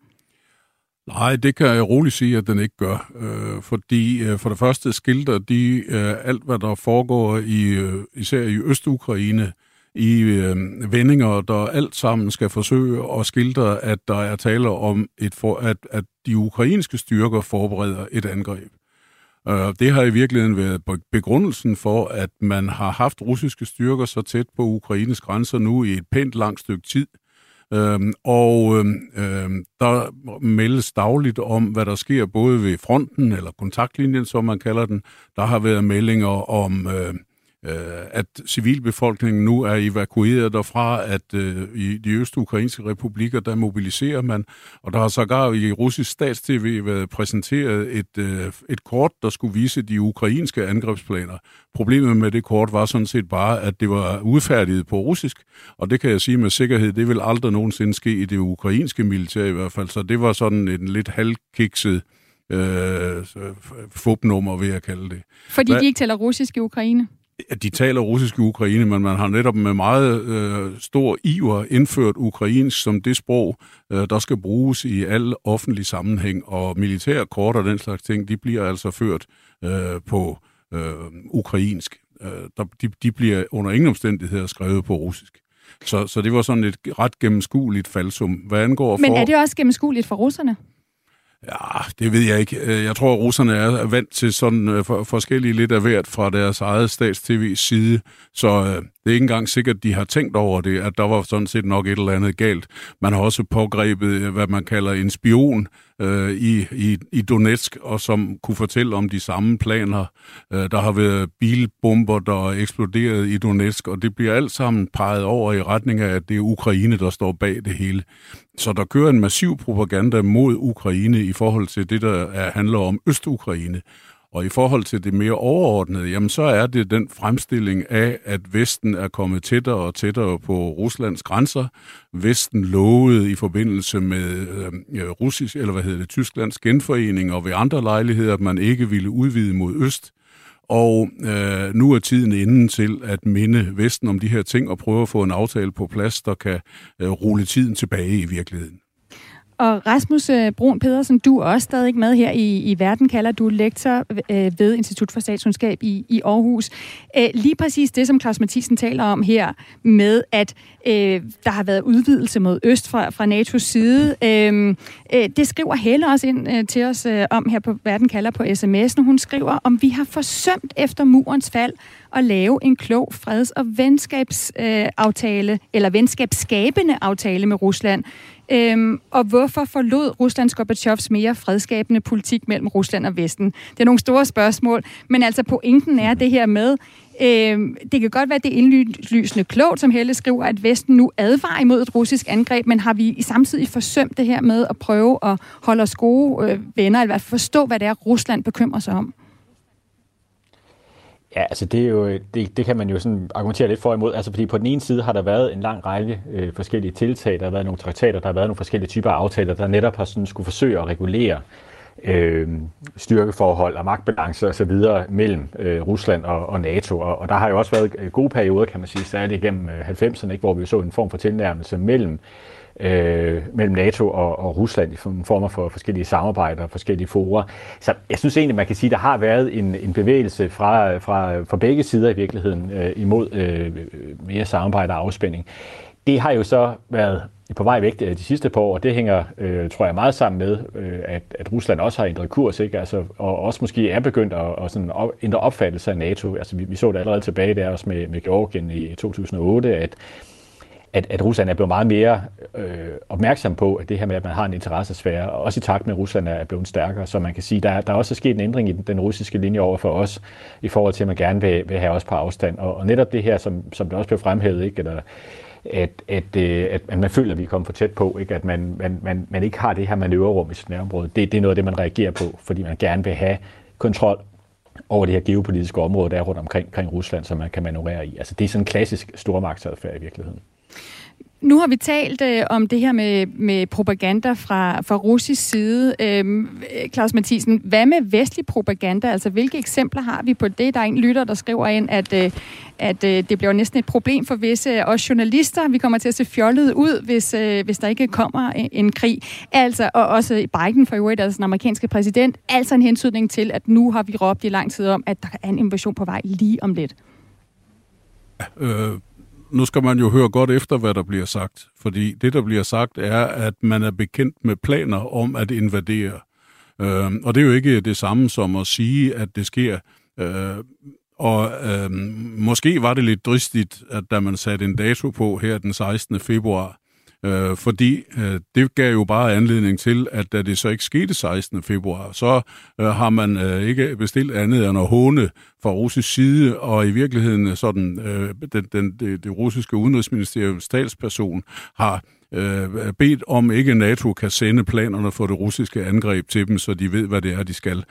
Nej, det kan jeg roligt sige, at den ikke gør. Øh, fordi øh, for det første skildrer de øh, alt, hvad der foregår i øh, især i Øst-Ukraine, i øh, vendinger, der alt sammen skal forsøge at skildre, at der er tale om, et for, at, at de ukrainske styrker forbereder et angreb. Øh, det har i virkeligheden været begrundelsen for, at man har haft russiske styrker så tæt på Ukraines grænser nu i et pænt langt stykke tid. Øhm, og øhm, øhm der meldes dagligt om, hvad der sker både ved fronten, eller kontaktlinjen, som man kalder den. Der har været meldinger om øhm, Øh, at civilbefolkningen nu er evakueret derfra, at øh, i de østukrainske republikker, der mobiliserer man, og der har sågar i russisk statstv været præsenteret et, øh, et kort, der skulle vise de ukrainske angrebsplaner. Problemet med det kort var sådan set bare, at det var udfærdiget på russisk, og det kan jeg sige med sikkerhed, det vil aldrig nogensinde ske i det ukrainske militær i hvert fald, så det var sådan en lidt halvkikset øh, fupnummer, vil jeg kalde det. Fordi Hva? de ikke taler russisk i Ukraine? At de taler russisk i Ukraine, men man har netop med meget øh, stor iver indført ukrainsk som det sprog, øh, der skal bruges i alle offentlige sammenhæng, og militære kort og den slags ting, de bliver altså ført øh, på øh, ukrainsk. Øh, der, de, de bliver under ingen omstændigheder skrevet på russisk. Så, så det var sådan et ret gennemskueligt falsum. Hvad angår Men er det også gennemskueligt for russerne? Ja, det ved jeg ikke. Øh, jeg tror, at russerne er vant til sådan øh, for, forskellige lidt af hvert fra deres eget stats-tv's side, så øh, det er ikke engang sikkert, at de har tænkt over det, at der var sådan set nok et eller andet galt. Man har også pågrebet, hvad man kalder en spion, øh, i, i, i Donetsk, og som kunne fortælle om de samme planer. Øh, der har været bilbomber, der er eksploderet i Donetsk, og det bliver alt sammen peget over i retning af, at det er Ukraine, der står bag det hele. Så der kører en massiv propaganda mod Ukraine i forhold til det, der er, handler om Øst-Ukraine. Og i forhold til det mere overordnede, jamen så er det den fremstilling af, at Vesten er kommet tættere og tættere på Ruslands grænser. Vesten lovede i forbindelse med øh, øh, russisk, eller hvad hedder det, Tysklands genforening og ved andre lejligheder, at man ikke ville udvide mod øst. Og øh, nu er tiden inden til at minde Vesten om de her ting og prøve at få en aftale på plads, der kan øh, rulle tiden tilbage i virkeligheden. Og Rasmus øh, Brun Pedersen, du er også stadig med her i, i Verden, kalder du lektor øh, ved Institut for Statskundskab i, i Aarhus. Øh, lige præcis det, som Claus Mathisen taler om her, med at øh, der har været udvidelse mod øst fra, fra NATO's side, øhm, øh, det skriver Helle også ind øh, til os øh, om her på Verden kalder på sms, når hun skriver, om vi har forsømt efter murens fald at lave en klog freds- og venskabsaftale, øh, eller venskabsskabende aftale med Rusland. Øhm, og hvorfor forlod Ruslands Gorbachevs mere fredskabende politik mellem Rusland og Vesten? Det er nogle store spørgsmål, men altså pointen er det her med, øhm, det kan godt være, det er indlysende klogt, som Helle skriver, at Vesten nu advarer imod et russisk angreb, men har vi samtidig forsømt det her med at prøve at holde os gode øh, venner, eller i hvert fald forstå, hvad det er, Rusland bekymrer sig om? Ja, altså det, er jo, det, det kan man jo sådan argumentere lidt for imod. Altså fordi på den ene side har der været en lang række øh, forskellige tiltag, der har været nogle traktater, der har været nogle forskellige typer af aftaler, der netop har sådan skulle forsøge at regulere øh, styrkeforhold og magtbalance osv. mellem øh, Rusland og, og NATO. Og, og der har jo også været øh, gode perioder, kan man sige, særligt igennem øh, 90'erne, ikke, hvor vi så en form for tilnærmelse mellem øh, mellem NATO og, og Rusland i former for forskellige samarbejder og forskellige forer. Så jeg synes egentlig, man kan sige, at der har været en, en bevægelse fra, fra, fra begge sider i virkeligheden øh, imod øh, mere samarbejde og afspænding. Det har jo så været på vej væk øh, de sidste par år, og det hænger, øh, tror jeg, meget sammen med, øh, at, at Rusland også har ændret kurs, ikke? Altså, og også måske er begyndt at, at sådan op, ændre opfattelse af NATO. Altså, vi, vi så det allerede tilbage der også med, med Georgien i 2008, at at, at Rusland er blevet meget mere øh, opmærksom på, at det her med, at man har en interessesfære, og også i takt med, at Rusland er blevet stærkere, så man kan sige, der, der er også sket en ændring i den, den russiske linje over for os, i forhold til, at man gerne vil, vil have os på afstand. Og, og netop det her, som, som det også blev fremhævet, ikke, eller, at, at, øh, at, at man føler, at vi er kommet for tæt på, ikke? at man, man, man, man ikke har det her manøvrerum i sit nærområde. Det, det er noget af det, man reagerer på, fordi man gerne vil have kontrol over det her geopolitiske område, der er rundt omkring, kring Rusland, som man kan manøvrere i. Altså det er sådan en klassisk stormagtsadfærd i virkeligheden. Nu har vi talt øh, om det her med, med propaganda fra, fra russisk side. Øhm, Claus Mathisen, hvad med vestlig propaganda? Altså, hvilke eksempler har vi på det? Der er en lytter, der skriver ind, at, øh, at øh, det bliver næsten et problem for visse øh, os journalister. Vi kommer til at se fjollet ud, hvis, øh, hvis der ikke kommer en, en krig. Altså, og også Biden for øvrigt, altså den amerikanske præsident, altså en hensydning til, at nu har vi råbt i lang tid om, at der er en invasion på vej lige om lidt. Øh, nu skal man jo høre godt efter, hvad der bliver sagt. Fordi det, der bliver sagt, er, at man er bekendt med planer om at invadere. Øh, og det er jo ikke det samme som at sige, at det sker. Øh, og øh, måske var det lidt dristigt, at da man satte en dato på her den 16. februar, øh, fordi øh, det gav jo bare anledning til, at da det så ikke skete 16. februar, så øh, har man øh, ikke bestilt andet end at håne fra russisk side, og i virkeligheden øh, sådan, øh, den, den, det, det russiske udenrigsministeriums talsperson har øh, bedt om ikke NATO kan sende planerne for det russiske angreb til dem, så de ved, hvad det er, de skal.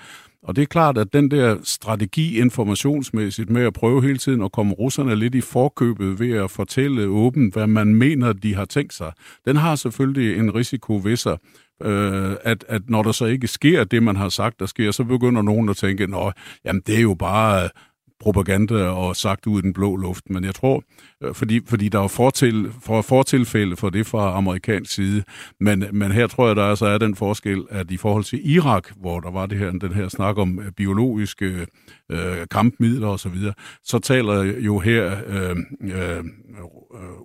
Og det er klart, at den der strategi informationsmæssigt med at prøve hele tiden at komme russerne lidt i forkøbet ved at fortælle åbent, hvad man mener, de har tænkt sig, den har selvfølgelig en risiko ved sig, øh, at, at når der så ikke sker det, man har sagt, der sker, så begynder nogen at tænke, at jamen det er jo bare propaganda og sagt ud i den blå luft, men jeg tror, øh, fordi, fordi der er fortil, for, fortilfælde for det fra amerikansk side, men, men her tror jeg, der altså er den forskel, at i forhold til Irak, hvor der var det her, den her snak om øh, biologiske øh, kampmidler osv., så, videre, så taler jo her øh, øh,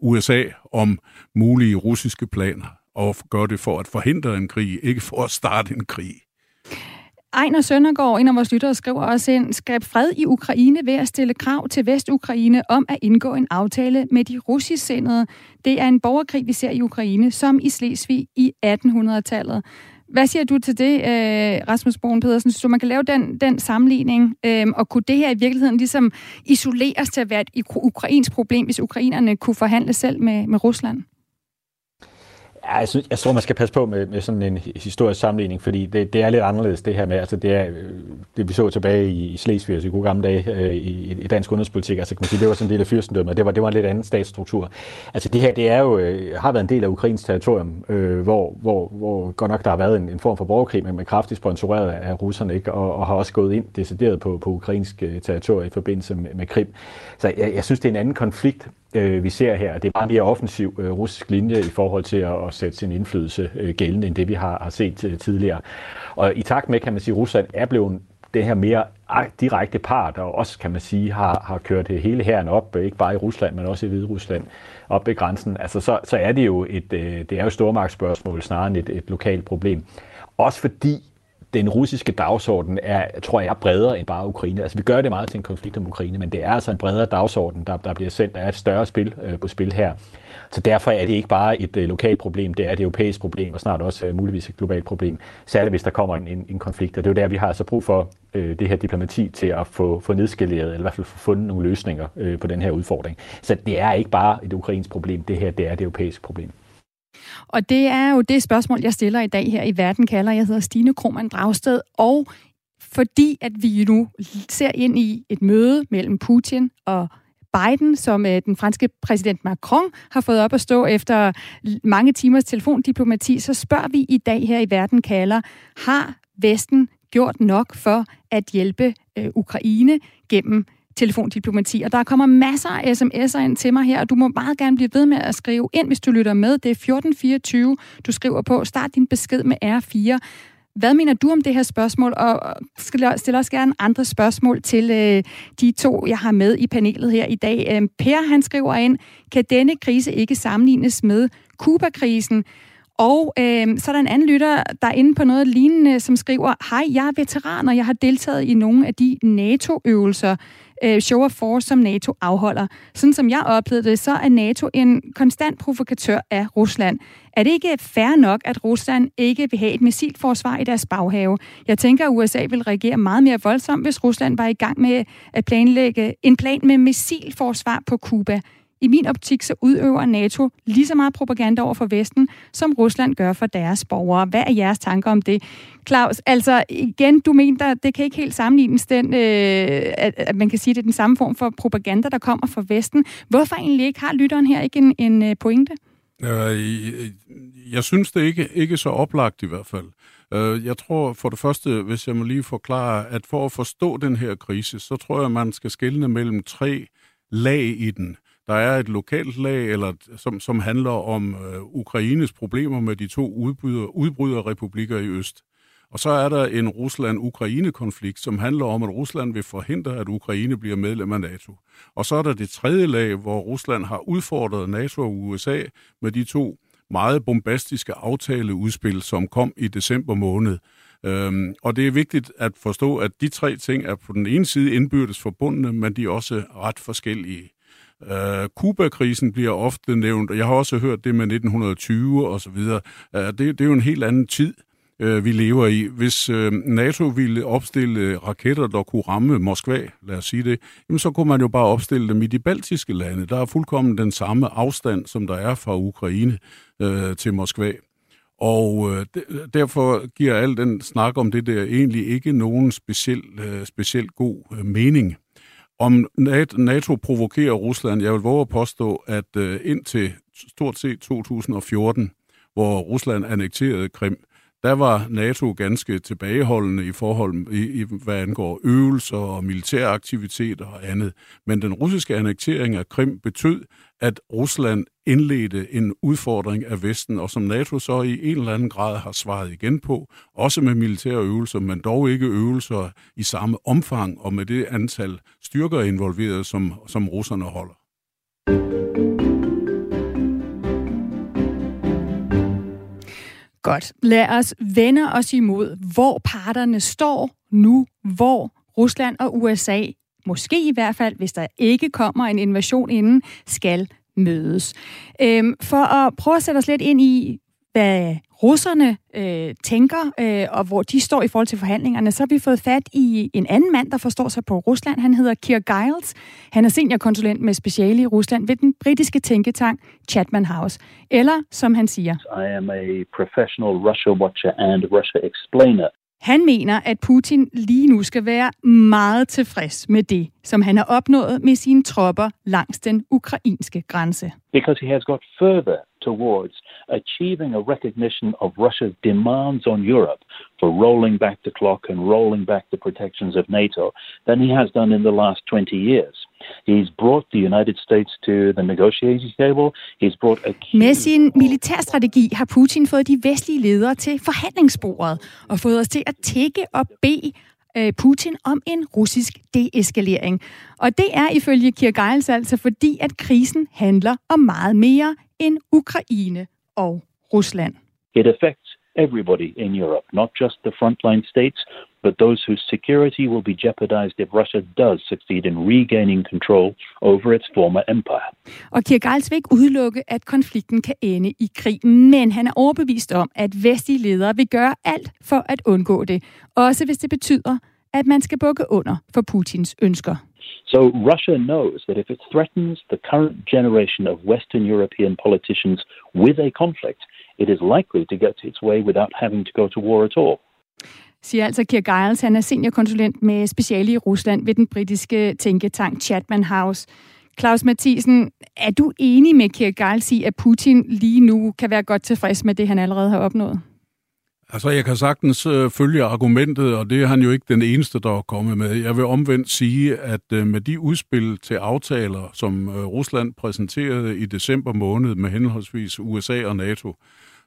USA om mulige russiske planer, og gør det for at forhindre en krig, ikke for at starte en krig. Ejner Søndergaard, en af vores lyttere, skriver også ind, skab fred i Ukraine ved at stille krav til Vestukraine om at indgå en aftale med de russisk sindede. Det er en borgerkrig, vi ser i Ukraine, som i Slesvig i 1800-tallet. Hvad siger du til det, øh, Rasmus Bogen Pedersen? Så man kan lave den, den sammenligning, øh, og kunne det her i virkeligheden ligesom isoleres til at være et ukrainsk problem, hvis ukrainerne kunne forhandle selv med, med Rusland? Ja, jeg, synes, jeg tror, man skal passe på med, med sådan en historisk sammenligning, fordi det, det er lidt anderledes det her med, altså det er øh, det vi så tilbage i, i Slesvig, altså i gode gamle dage øh, i, i dansk udenrigspolitik, altså kan man sige, det var sådan en del af fyrstendømmet, det var, det var en lidt anden statsstruktur. Altså det her, det er jo, øh, har været en del af Ukrains territorium, øh, hvor, hvor, hvor godt nok der har været en, en form for borgerkrig, men, kraftigt sponsoreret af russerne, ikke? Og, og har også gået ind decideret på, på ukrainsk øh, territorium i forbindelse med, med Krim. Så jeg, jeg synes, det er en anden konflikt, øh, vi ser her. Det er bare mere offensiv øh, russisk linje i forhold til at, at sætte sin indflydelse øh, gældende, end det vi har, har set øh, tidligere. Og i takt med, kan man sige, at Rusland er blevet den her mere direkte part, og også, kan man sige, har, har kørt hele herren op, øh, ikke bare i Rusland, men også i Hvide Rusland, op ved grænsen, altså så, så er det jo et, øh, det er jo stormagtsspørgsmål snarere end et, et lokalt problem. Også fordi den russiske dagsorden er, tror jeg, er bredere end bare Ukraine. Altså, vi gør det meget til en konflikt om Ukraine, men det er altså en bredere dagsorden, der, der bliver sendt. Der er et større spil øh, på spil her. Så derfor er det ikke bare et øh, lokalt problem, det er et europæisk problem, og snart også øh, muligvis et globalt problem. Særligt hvis der kommer en, en, en konflikt, og det er jo der, vi har altså brug for øh, det her diplomati til at få, få nedskaleret, eller i hvert fald få fundet nogle løsninger øh, på den her udfordring. Så det er ikke bare et ukrainsk problem, det her det er et europæisk problem. Og det er jo det spørgsmål, jeg stiller i dag her i Verden kalder. Jeg hedder Stine Krohmann Dragsted, og fordi at vi nu ser ind i et møde mellem Putin og Biden, som øh, den franske præsident Macron har fået op at stå efter mange timers telefondiplomati, så spørger vi i dag her i Verden kalder, har Vesten gjort nok for at hjælpe øh, Ukraine gennem telefondiplomati. Og der kommer masser af sms'er ind til mig her, og du må meget gerne blive ved med at skrive ind, hvis du lytter med. Det er 1424, du skriver på. Start din besked med R4. Hvad mener du om det her spørgsmål? Og stiller også gerne andre spørgsmål til øh, de to, jeg har med i panelet her i dag. Øh, per, han skriver ind, kan denne krise ikke sammenlignes med Kuba-krisen? Og øh, så er der en anden lytter, der er inde på noget lignende, som skriver, Hej, jeg er veteran, og jeg har deltaget i nogle af de NATO-øvelser, øh, show of force, som NATO afholder. Sådan som jeg oplevede det, så er NATO en konstant provokatør af Rusland. Er det ikke fair nok, at Rusland ikke vil have et missilforsvar i deres baghave? Jeg tænker, at USA vil reagere meget mere voldsomt, hvis Rusland var i gang med at planlægge en plan med missilforsvar på Kuba i min optik så udøver NATO lige så meget propaganda over for Vesten, som Rusland gør for deres borgere. Hvad er jeres tanker om det? Claus, altså igen, du mener, det kan ikke helt sammenlignes den, øh, at, at man kan sige, at det er den samme form for propaganda, der kommer fra Vesten. Hvorfor egentlig ikke? Har lytteren her ikke en, en øh, pointe? Øh, jeg synes det ikke, ikke så oplagt i hvert fald. Øh, jeg tror for det første, hvis jeg må lige forklare, at for at forstå den her krise, så tror jeg, man skal skelne mellem tre lag i den. Der er et lokalt lag, eller, som, som handler om øh, Ukraines problemer med de to udbryder, udbryderrepublikker i øst. Og så er der en Rusland-Ukraine-konflikt, som handler om, at Rusland vil forhindre, at Ukraine bliver medlem af NATO. Og så er der det tredje lag, hvor Rusland har udfordret NATO og USA med de to meget bombastiske aftaleudspil, som kom i december måned. Øhm, og det er vigtigt at forstå, at de tre ting er på den ene side indbyrdes forbundne, men de er også ret forskellige. Øh, Kuba-krisen bliver ofte nævnt, og jeg har også hørt det med 1920 og så videre. Øh, det, det er jo en helt anden tid øh, vi lever i. Hvis øh, NATO ville opstille raketter, der kunne ramme Moskva, lad os sige det, jamen så kunne man jo bare opstille dem i de baltiske lande. Der er fuldkommen den samme afstand, som der er fra Ukraine øh, til Moskva. Og øh, derfor giver al den snak om det der egentlig ikke nogen speciel, øh, speciel god øh, mening. Om NATO provokerer Rusland, jeg vil våge at påstå, at øh, indtil stort set 2014, hvor Rusland annekterede Krim, der var NATO ganske tilbageholdende i forhold i, i hvad angår øvelser og militære aktiviteter og andet. Men den russiske annektering af Krim betød, at Rusland indledte en udfordring af Vesten, og som NATO så i en eller anden grad har svaret igen på, også med militære øvelser, men dog ikke øvelser i samme omfang og med det antal styrker involveret, som, som russerne holder. Godt. Lad os vende os imod, hvor parterne står nu, hvor Rusland og USA, måske i hvert fald, hvis der ikke kommer en invasion inden, skal mødes. Øhm, for at prøve at sætte os lidt ind i, hvad russerne øh, tænker, øh, og hvor de står i forhold til forhandlingerne, så har vi fået fat i en anden mand, der forstår sig på Rusland. Han hedder Kier Giles. Han er seniorkonsulent med speciale i Rusland ved den britiske tænketank Chatman House. Eller, som han siger... I am a professional Russia watcher and Russia explainer. Han mener, at Putin lige nu skal være meget tilfreds med det, som han har opnået med sine tropper langs den ukrainske grænse. Because he has got further towards achieving a recognition of Russia's demands on Europe for rolling back the clock and rolling back the protections of NATO than he has done in the last 20 years. He's brought the United States to the negotiating table. He's brought a Med sin militærstrategi har Putin fået de vestlige ledere til forhandlingsbordet og fået os til at tække og bede øh, Putin om en russisk deeskalering. Og det er ifølge Kier Geils altså fordi, at krisen handler om meget mere end Ukraine og Rusland. It affects everybody in Europe, not just the frontline states, but those whose security will be jeopardized if Russia does succeed in regaining control over its former empire. Og Kirgeils vil ikke udelukke, at konflikten kan ende i krig, men han er overbevist om, at vestlige ledere vil gøre alt for at undgå det, også hvis det betyder, at man skal bukke under for Putins ønsker. So Russia knows that if it threatens the current generation of Western European politicians with a conflict, it is likely to get its way without having to go to war at all. Siger altså Kier Giles, han er seniorkonsulent med speciale i Rusland ved den britiske tænketank Chatman House. Claus Mathisen, er du enig med Kier Giles i, at Putin lige nu kan være godt tilfreds med det, han allerede har opnået? Altså, jeg kan sagtens øh, følge argumentet, og det er han jo ikke den eneste, der er kommet med. Jeg vil omvendt sige, at øh, med de udspil til aftaler, som øh, Rusland præsenterede i december måned med henholdsvis USA og NATO,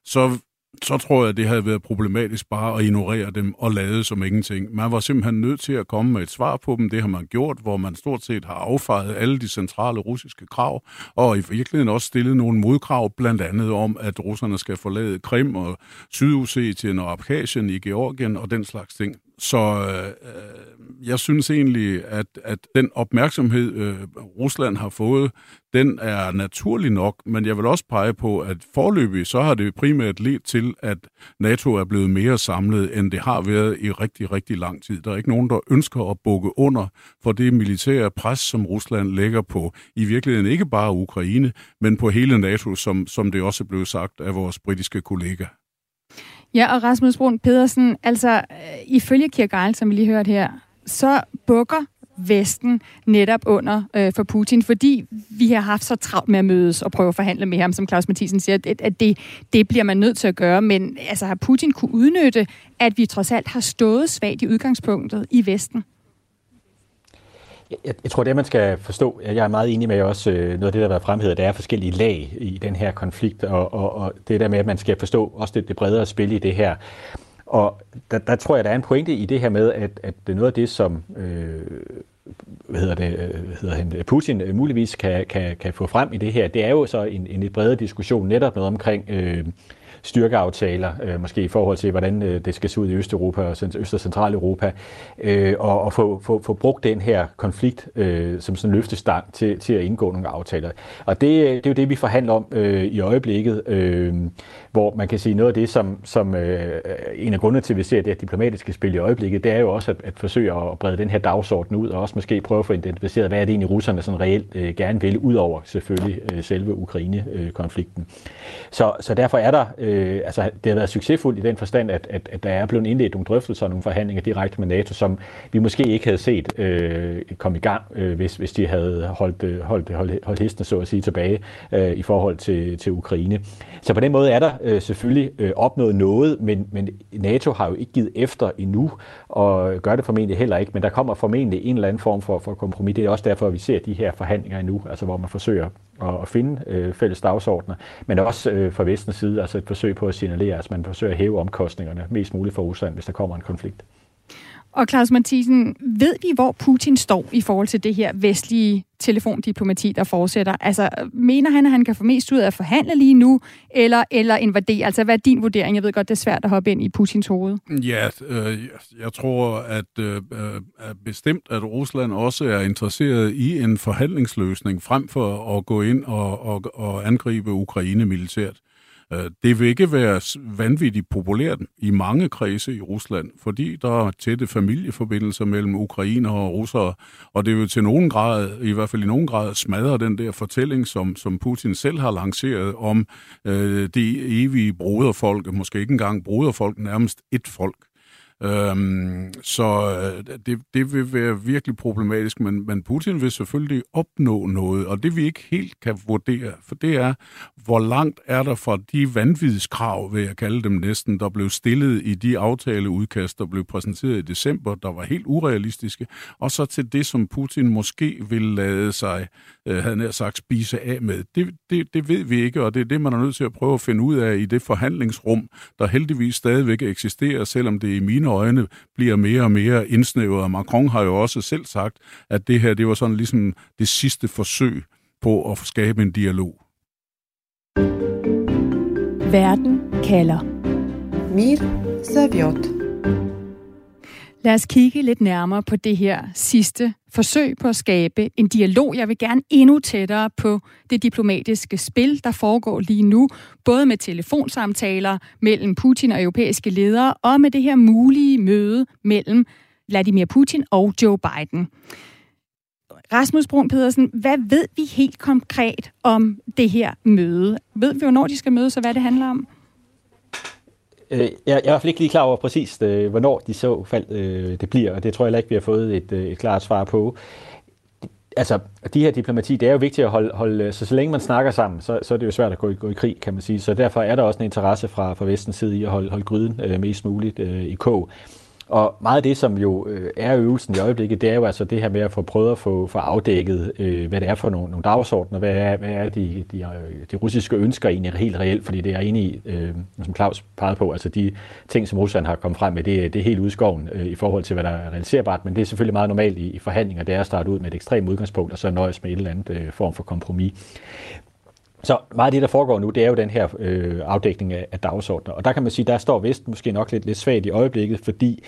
så så tror jeg, det havde været problematisk bare at ignorere dem og lade som ingenting. Man var simpelthen nødt til at komme med et svar på dem. Det har man gjort, hvor man stort set har affejet alle de centrale russiske krav, og i virkeligheden også stillet nogle modkrav, blandt andet om, at russerne skal forlade Krim og Sydossetien og Abkhazien i Georgien og den slags ting så øh, øh, jeg synes egentlig, at, at den opmærksomhed, øh, Rusland har fået, den er naturlig nok, men jeg vil også pege på, at forløbig så har det primært ledt til, at NATO er blevet mere samlet, end det har været i rigtig, rigtig lang tid. Der er ikke nogen, der ønsker at bukke under for det militære pres, som Rusland lægger på i virkeligheden ikke bare Ukraine, men på hele NATO, som, som det også blev sagt af vores britiske kollega. Ja, og Rasmus Brun Pedersen, altså øh, ifølge Kierkegaard, som vi lige hørte her, så bukker Vesten netop under øh, for Putin, fordi vi har haft så travlt med at mødes og prøve at forhandle med ham, som Claus Mathisen siger, at, at det, det bliver man nødt til at gøre. Men altså, har Putin kunne udnytte, at vi trods alt har stået svagt i udgangspunktet i Vesten? Jeg, jeg tror, det man skal forstå, jeg er meget enig med også øh, noget af det, der har været fremhævet, der er forskellige lag i den her konflikt, og, og, og det der med, at man skal forstå også det, det bredere spil i det her. Og der, der tror jeg, der er en pointe i det her med, at, at noget af det, som øh, hvad hedder det, øh, hvad hedder han, Putin øh, muligvis kan, kan, kan få frem i det her, det er jo så en, en lidt bredere diskussion, netop noget omkring øh, styrkeaftaler, øh, måske i forhold til, hvordan øh, det skal se ud i Østeuropa og Øst- og Centraleuropa, øh, og, og få, få, få brugt den her konflikt øh, som sådan en løftestang til, til at indgå nogle aftaler. Og det, øh, det er jo det, vi forhandler om øh, i øjeblikket, øh, hvor man kan sige noget af det, som, som øh, en af grundene til, at vi ser det her diplomatiske spil i øjeblikket, det er jo også at, at forsøge at brede den her dagsorden ud, og også måske prøve at få identificeret, hvad er det egentlig russerne sådan reelt øh, gerne vil, ud over selvfølgelig øh, selve Ukraine-konflikten. Så, så derfor er der øh, altså, det har været succesfuldt i den forstand, at, at, at der er blevet indledt nogle drøftelser og nogle forhandlinger direkte med NATO, som vi måske ikke havde set øh, komme i gang, øh, hvis, hvis de havde holdt, øh, holdt, holdt, holdt hesten, så at sige tilbage øh, i forhold til, til Ukraine. Så på den måde er der øh, selvfølgelig øh, opnået noget, men, men NATO har jo ikke givet efter endnu, og gør det formentlig heller ikke, men der kommer formentlig en eller anden form for, for kompromis. Det er også derfor, at vi ser de her forhandlinger endnu, altså hvor man forsøger at, at finde øh, fælles dagsordner, men også øh, fra vestens side, altså et forsøg på at signalere, at man forsøger at hæve omkostningerne mest muligt for Rusland, hvis der kommer en konflikt. Og Claus Mathisen, ved vi, hvor Putin står i forhold til det her vestlige telefondiplomati, der fortsætter? Altså, mener han, at han kan få mest ud af at forhandle lige nu, eller, eller invadere? Altså, hvad er din vurdering? Jeg ved godt, det er svært at hoppe ind i Putins hoved. Ja, øh, jeg tror, at øh, øh bestemt, at Rusland også er interesseret i en forhandlingsløsning, frem for at gå ind og, og, og angribe Ukraine militært. Øh, det vil ikke være vanvittigt populært i mange kredse i Rusland, fordi der er tætte familieforbindelser mellem ukrainer og russere, og det vil til nogen grad, i hvert fald i nogen grad, smadre den der fortælling, som, som Putin selv har lanceret om øh, det evige broderfolk, måske ikke engang broderfolk, nærmest et folk. Øhm, så øh, det, det vil være virkelig problematisk, men, men Putin vil selvfølgelig opnå noget, og det vi ikke helt kan vurdere, for det er, hvor langt er der fra de vanvidskrav, vil jeg kalde dem næsten, der blev stillet i de aftaleudkast, der blev præsenteret i december, der var helt urealistiske, og så til det, som Putin måske vil lade sig, øh, havde nær sagt, spise af med. Det, det, det ved vi ikke, og det er det, man er nødt til at prøve at finde ud af i det forhandlingsrum, der heldigvis stadigvæk eksisterer, selvom det i mine egne øjne bliver mere og mere indsnævret. Macron har jo også selv sagt, at det her det var sådan ligesom det sidste forsøg på at skabe en dialog. Verden kalder. Mir Saviot. Lad os kigge lidt nærmere på det her sidste forsøg på at skabe en dialog. Jeg vil gerne endnu tættere på det diplomatiske spil, der foregår lige nu, både med telefonsamtaler mellem Putin og europæiske ledere, og med det her mulige møde mellem Vladimir Putin og Joe Biden. Rasmus Brun Pedersen, hvad ved vi helt konkret om det her møde? Ved vi, hvornår de skal mødes, og hvad det handler om? Øh, jeg, jeg er i hvert fald ikke lige klar over præcis, øh, hvornår de så fald øh, det bliver, og det tror jeg heller ikke, vi har fået et, øh, et klart svar på. Altså, de her diplomati, det er jo vigtigt at holde, holde øh, så så længe man snakker sammen, så, så er det jo svært at gå, gå i krig, kan man sige. Så derfor er der også en interesse fra, fra vestens side i at holde, holde gryden øh, mest muligt øh, i kog. Og meget af det, som jo øh, er øvelsen i øjeblikket, det er jo altså det her med at få prøvet at få, få afdækket, øh, hvad det er for nogle, nogle dagsordner, hvad er, hvad er de, de, øh, de russiske ønsker egentlig helt reelt, fordi det er enig i, øh, som Claus pegede på, altså de ting, som Rusland har kommet frem med, det, det er helt udskoven øh, i forhold til, hvad der er realiserbart, men det er selvfølgelig meget normalt i, i forhandlinger, det er at starte ud med et ekstremt udgangspunkt, og så nøjes med et eller andet øh, form for kompromis. Så meget af det, der foregår nu, det er jo den her øh, afdækning af, af dagsordner. Og der kan man sige, der står Vest måske nok lidt, lidt svagt i øjeblikket, fordi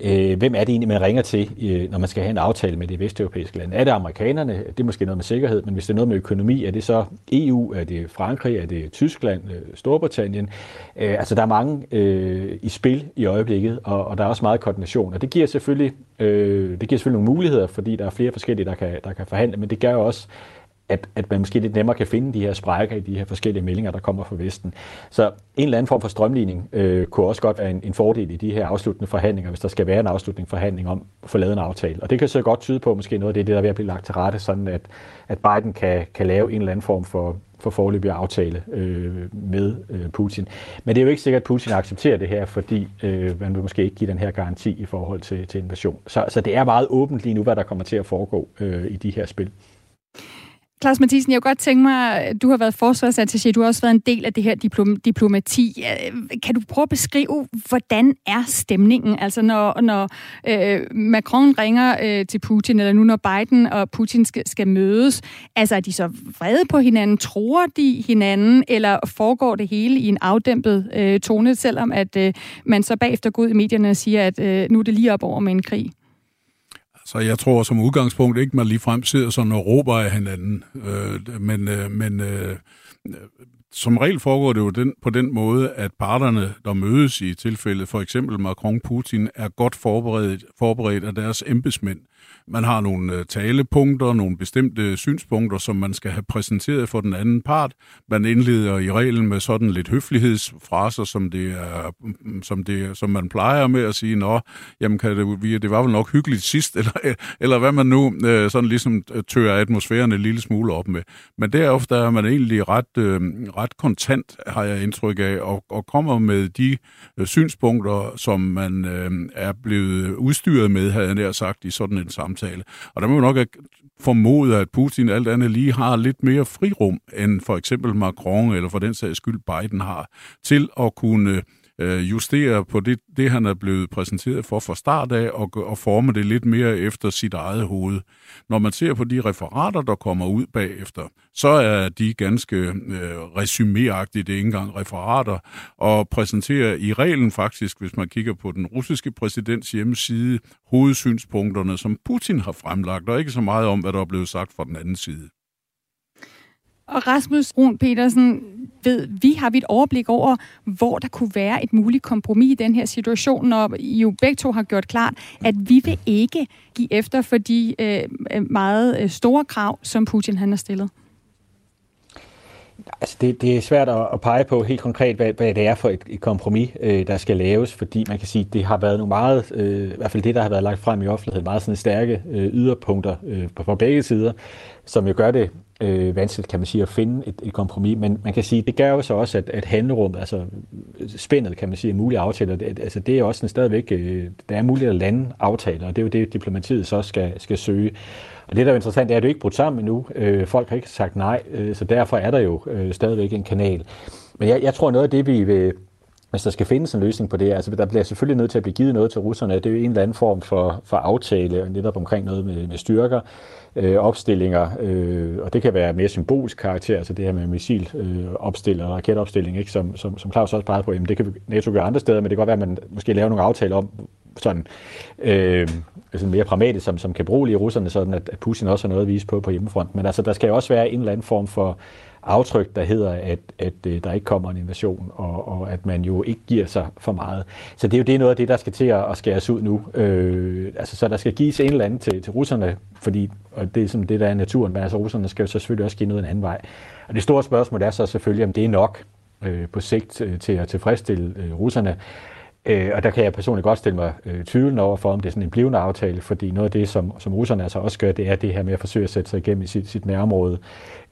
øh, hvem er det egentlig, man ringer til, øh, når man skal have en aftale med de vesteuropæiske lande? Er det amerikanerne? Det er måske noget med sikkerhed, men hvis det er noget med økonomi, er det så EU? Er det Frankrig? Er det Tyskland? Øh, Storbritannien? Øh, altså, der er mange øh, i spil i øjeblikket, og, og der er også meget koordination. Og det giver selvfølgelig, øh, det giver selvfølgelig nogle muligheder, fordi der er flere forskellige, der kan, der kan forhandle, men det gør jo også, at, at man måske lidt nemmere kan finde de her sprækker i de her forskellige meldinger, der kommer fra Vesten. Så en eller anden form for strømligning øh, kunne også godt være en, en fordel i de her afsluttende forhandlinger, hvis der skal være en afsluttende forhandling om at få lavet en aftale. Og det kan så godt tyde på måske noget af det, der er ved at blive lagt til rette, sådan at, at Biden kan, kan lave en eller anden form for, for forløbig aftale øh, med øh, Putin. Men det er jo ikke sikkert, at Putin accepterer det her, fordi øh, man vil måske ikke give den her garanti i forhold til, til invasion. Så, så det er meget åbent lige nu, hvad der kommer til at foregå øh, i de her spil. Claus Mathisen, jeg kunne godt tænke mig, du har været forsvarsattaché, du har også været en del af det her diplom- diplomati. Kan du prøve at beskrive, hvordan er stemningen? Altså når, når øh, Macron ringer øh, til Putin, eller nu når Biden og Putin skal, skal mødes, altså er de så vrede på hinanden? Tror de hinanden? Eller foregår det hele i en afdæmpet øh, tone, selvom at øh, man så bagefter går ud i medierne og siger, at øh, nu er det lige op over med en krig? Så jeg tror som udgangspunkt ikke, man lige frem sidder sådan og råber af hinanden. Øh, men øh, men øh, som regel foregår det jo den, på den måde, at parterne, der mødes i tilfældet for eksempel Macron-Putin, er godt forberedt, forberedt af deres embedsmænd. Man har nogle øh, talepunkter, nogle bestemte synspunkter, som man skal have præsenteret for den anden part. Man indleder i reglen med sådan lidt høflighedsfraser, som, det er, mm, som, det, som man plejer med at sige, nå, jamen kan det, det var vel nok hyggeligt sidst, eller, eller hvad man nu øh, sådan ligesom øh, tør atmosfæren en lille smule op med. Men derefter er man egentlig ret, ret ret kontant, har jeg indtryk af, og, og kommer med de øh, synspunkter, som man øh, er blevet udstyret med, havde jeg nær sagt, i sådan en samtale. Og der må jo nok formode, at Putin alt andet lige har lidt mere frirum, end for eksempel Macron, eller for den sags skyld Biden har, til at kunne øh, justere på det, det, han er blevet præsenteret for fra start af, og, og forme det lidt mere efter sit eget hoved. Når man ser på de referater, der kommer ud bagefter, så er de ganske øh, resuméagtige, det er ikke engang referater, og præsenterer i reglen faktisk, hvis man kigger på den russiske præsidents hjemmeside, hovedsynspunkterne, som Putin har fremlagt, og ikke så meget om, hvad der er blevet sagt fra den anden side. Og Rasmus Brun Petersen, ved vi, har vi et overblik over, hvor der kunne være et muligt kompromis i den her situation, når I jo begge to har gjort klart, at vi vil ikke give efter for de øh, øh meget øh, store krav, som Putin han har stillet? Altså det, det er svært at, at pege på helt konkret, hvad, hvad det er for et, et kompromis, øh, der skal laves, fordi man kan sige, det har været nogle meget, øh, i hvert fald det, der har været lagt frem i offentligheden, meget sådan stærke øh, yderpunkter øh, på, på begge sider, som jo gør det øh, vanskeligt, kan man sige, at finde et, et kompromis. Men man kan sige, det gør jo så også, at, at handlerummet, altså spændet, kan man sige, en mulig aftale, det, altså det er også sådan stadigvæk, øh, der er muligt at lande aftaler, og det er jo det, diplomatiet så skal, skal søge. Og det, der er interessant, er, at det ikke brudt sammen endnu. Øh, folk har ikke sagt nej, øh, så derfor er der jo øh, stadigvæk en kanal. Men jeg, jeg tror, noget af det, vi vil, hvis der skal findes en løsning på det, altså der bliver selvfølgelig nødt til at blive givet noget til russerne, det er jo en eller anden form for, for aftale, netop omkring noget med, med styrker, øh, opstillinger, øh, og det kan være mere symbolisk karakter, altså det her med missilopstilling øh, og raketopstilling, ikke? Som, som, som Claus også pegede på, jamen det kan NATO gøre andre steder, men det kan godt være, at man måske laver nogle aftaler om sådan øh, altså mere pragmatisk, som, som kan bruge lige russerne, sådan at, at Putin også har noget at vise på på hjemmefronten. Men altså, der skal jo også være en eller anden form for aftryk, der hedder, at, at, øh, der ikke kommer en invasion, og, og at man jo ikke giver sig for meget. Så det er jo det noget af det, der skal til at, at skæres ud nu. Øh, altså, så der skal gives en eller anden til, til russerne, fordi og det er sådan det, der er naturen, men altså russerne skal jo så selvfølgelig også give noget en anden vej. Og det store spørgsmål er så selvfølgelig, om det er nok øh, på sigt øh, til at tilfredsstille øh, russerne. Øh, og der kan jeg personligt godt stille mig øh, tvivlende over for, om det er sådan en blivende aftale, fordi noget af det, som, som russerne altså også gør, det er det her med at forsøge at sætte sig igennem i sit, sit nærområde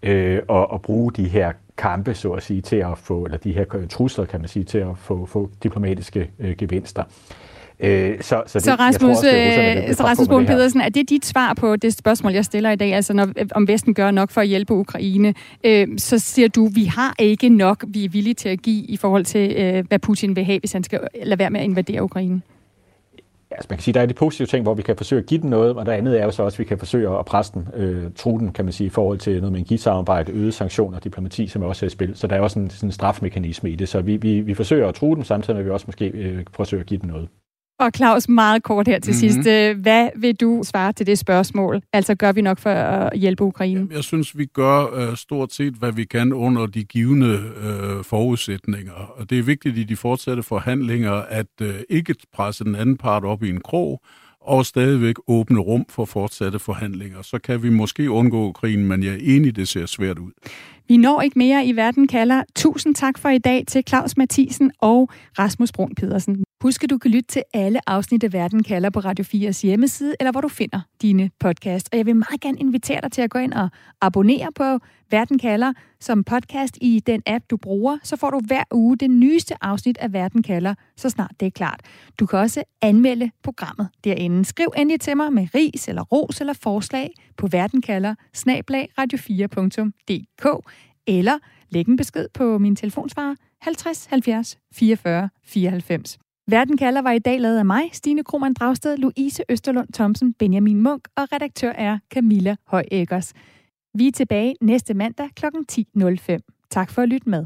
øh, og, og bruge de her kampe, så at sige, til at få, eller de her trusler, kan man sige, til at få, få diplomatiske øh, gevinster. Øh, så, så, det, så Rasmus, også, øh, så Rasmus Bohn Pedersen, er det dit svar på det spørgsmål, jeg stiller i dag, altså når, om Vesten gør nok for at hjælpe Ukraine, øh, så siger du, vi har ikke nok, vi er villige til at give i forhold til, øh, hvad Putin vil have, hvis han skal lade være med at invadere Ukraine? Altså man kan sige, der er de positive ting, hvor vi kan forsøge at give den noget, og der andet er jo så også, at vi kan forsøge at presse den, øh, tro den, kan man sige, i forhold til noget med energisamarbejde, øde sanktioner, diplomati, som er også er i spil. Så der er også en, sådan en strafmekanisme i det. Så vi, vi, vi forsøger at tro den, samtidig med at vi også måske øh, forsøger at give den noget. Og Claus, meget kort her til mm-hmm. sidst. Øh, hvad vil du svare til det spørgsmål? Altså, gør vi nok for at hjælpe Ukraine? Jeg synes, vi gør uh, stort set, hvad vi kan under de givende uh, forudsætninger. Og det er vigtigt i de fortsatte forhandlinger, at uh, ikke presse den anden part op i en krog, og stadigvæk åbne rum for fortsatte forhandlinger. Så kan vi måske undgå krigen, men jeg er enig, det ser svært ud. Vi når ikke mere i Verden kalder. Tusind tak for i dag til Claus Mathisen og Rasmus Brun Pedersen. Husk, at du kan lytte til alle afsnit af Verden kalder på Radio 4's hjemmeside, eller hvor du finder dine podcast. Og jeg vil meget gerne invitere dig til at gå ind og abonnere på Verden kalder som podcast i den app, du bruger. Så får du hver uge det nyeste afsnit af Verden kalder, så snart det er klart. Du kan også anmelde programmet derinde. Skriv endelig til mig med ris eller ros eller forslag på verdenkalder radio4.dk eller læg en besked på min telefonsvarer 50 70 44 94. Verden kalder var i dag lavet af mig, Stine Krohmann Dragsted, Louise Østerlund Thomsen, Benjamin Munk og redaktør er Camilla Højæggers. Vi er tilbage næste mandag kl. 10.05. Tak for at lytte med.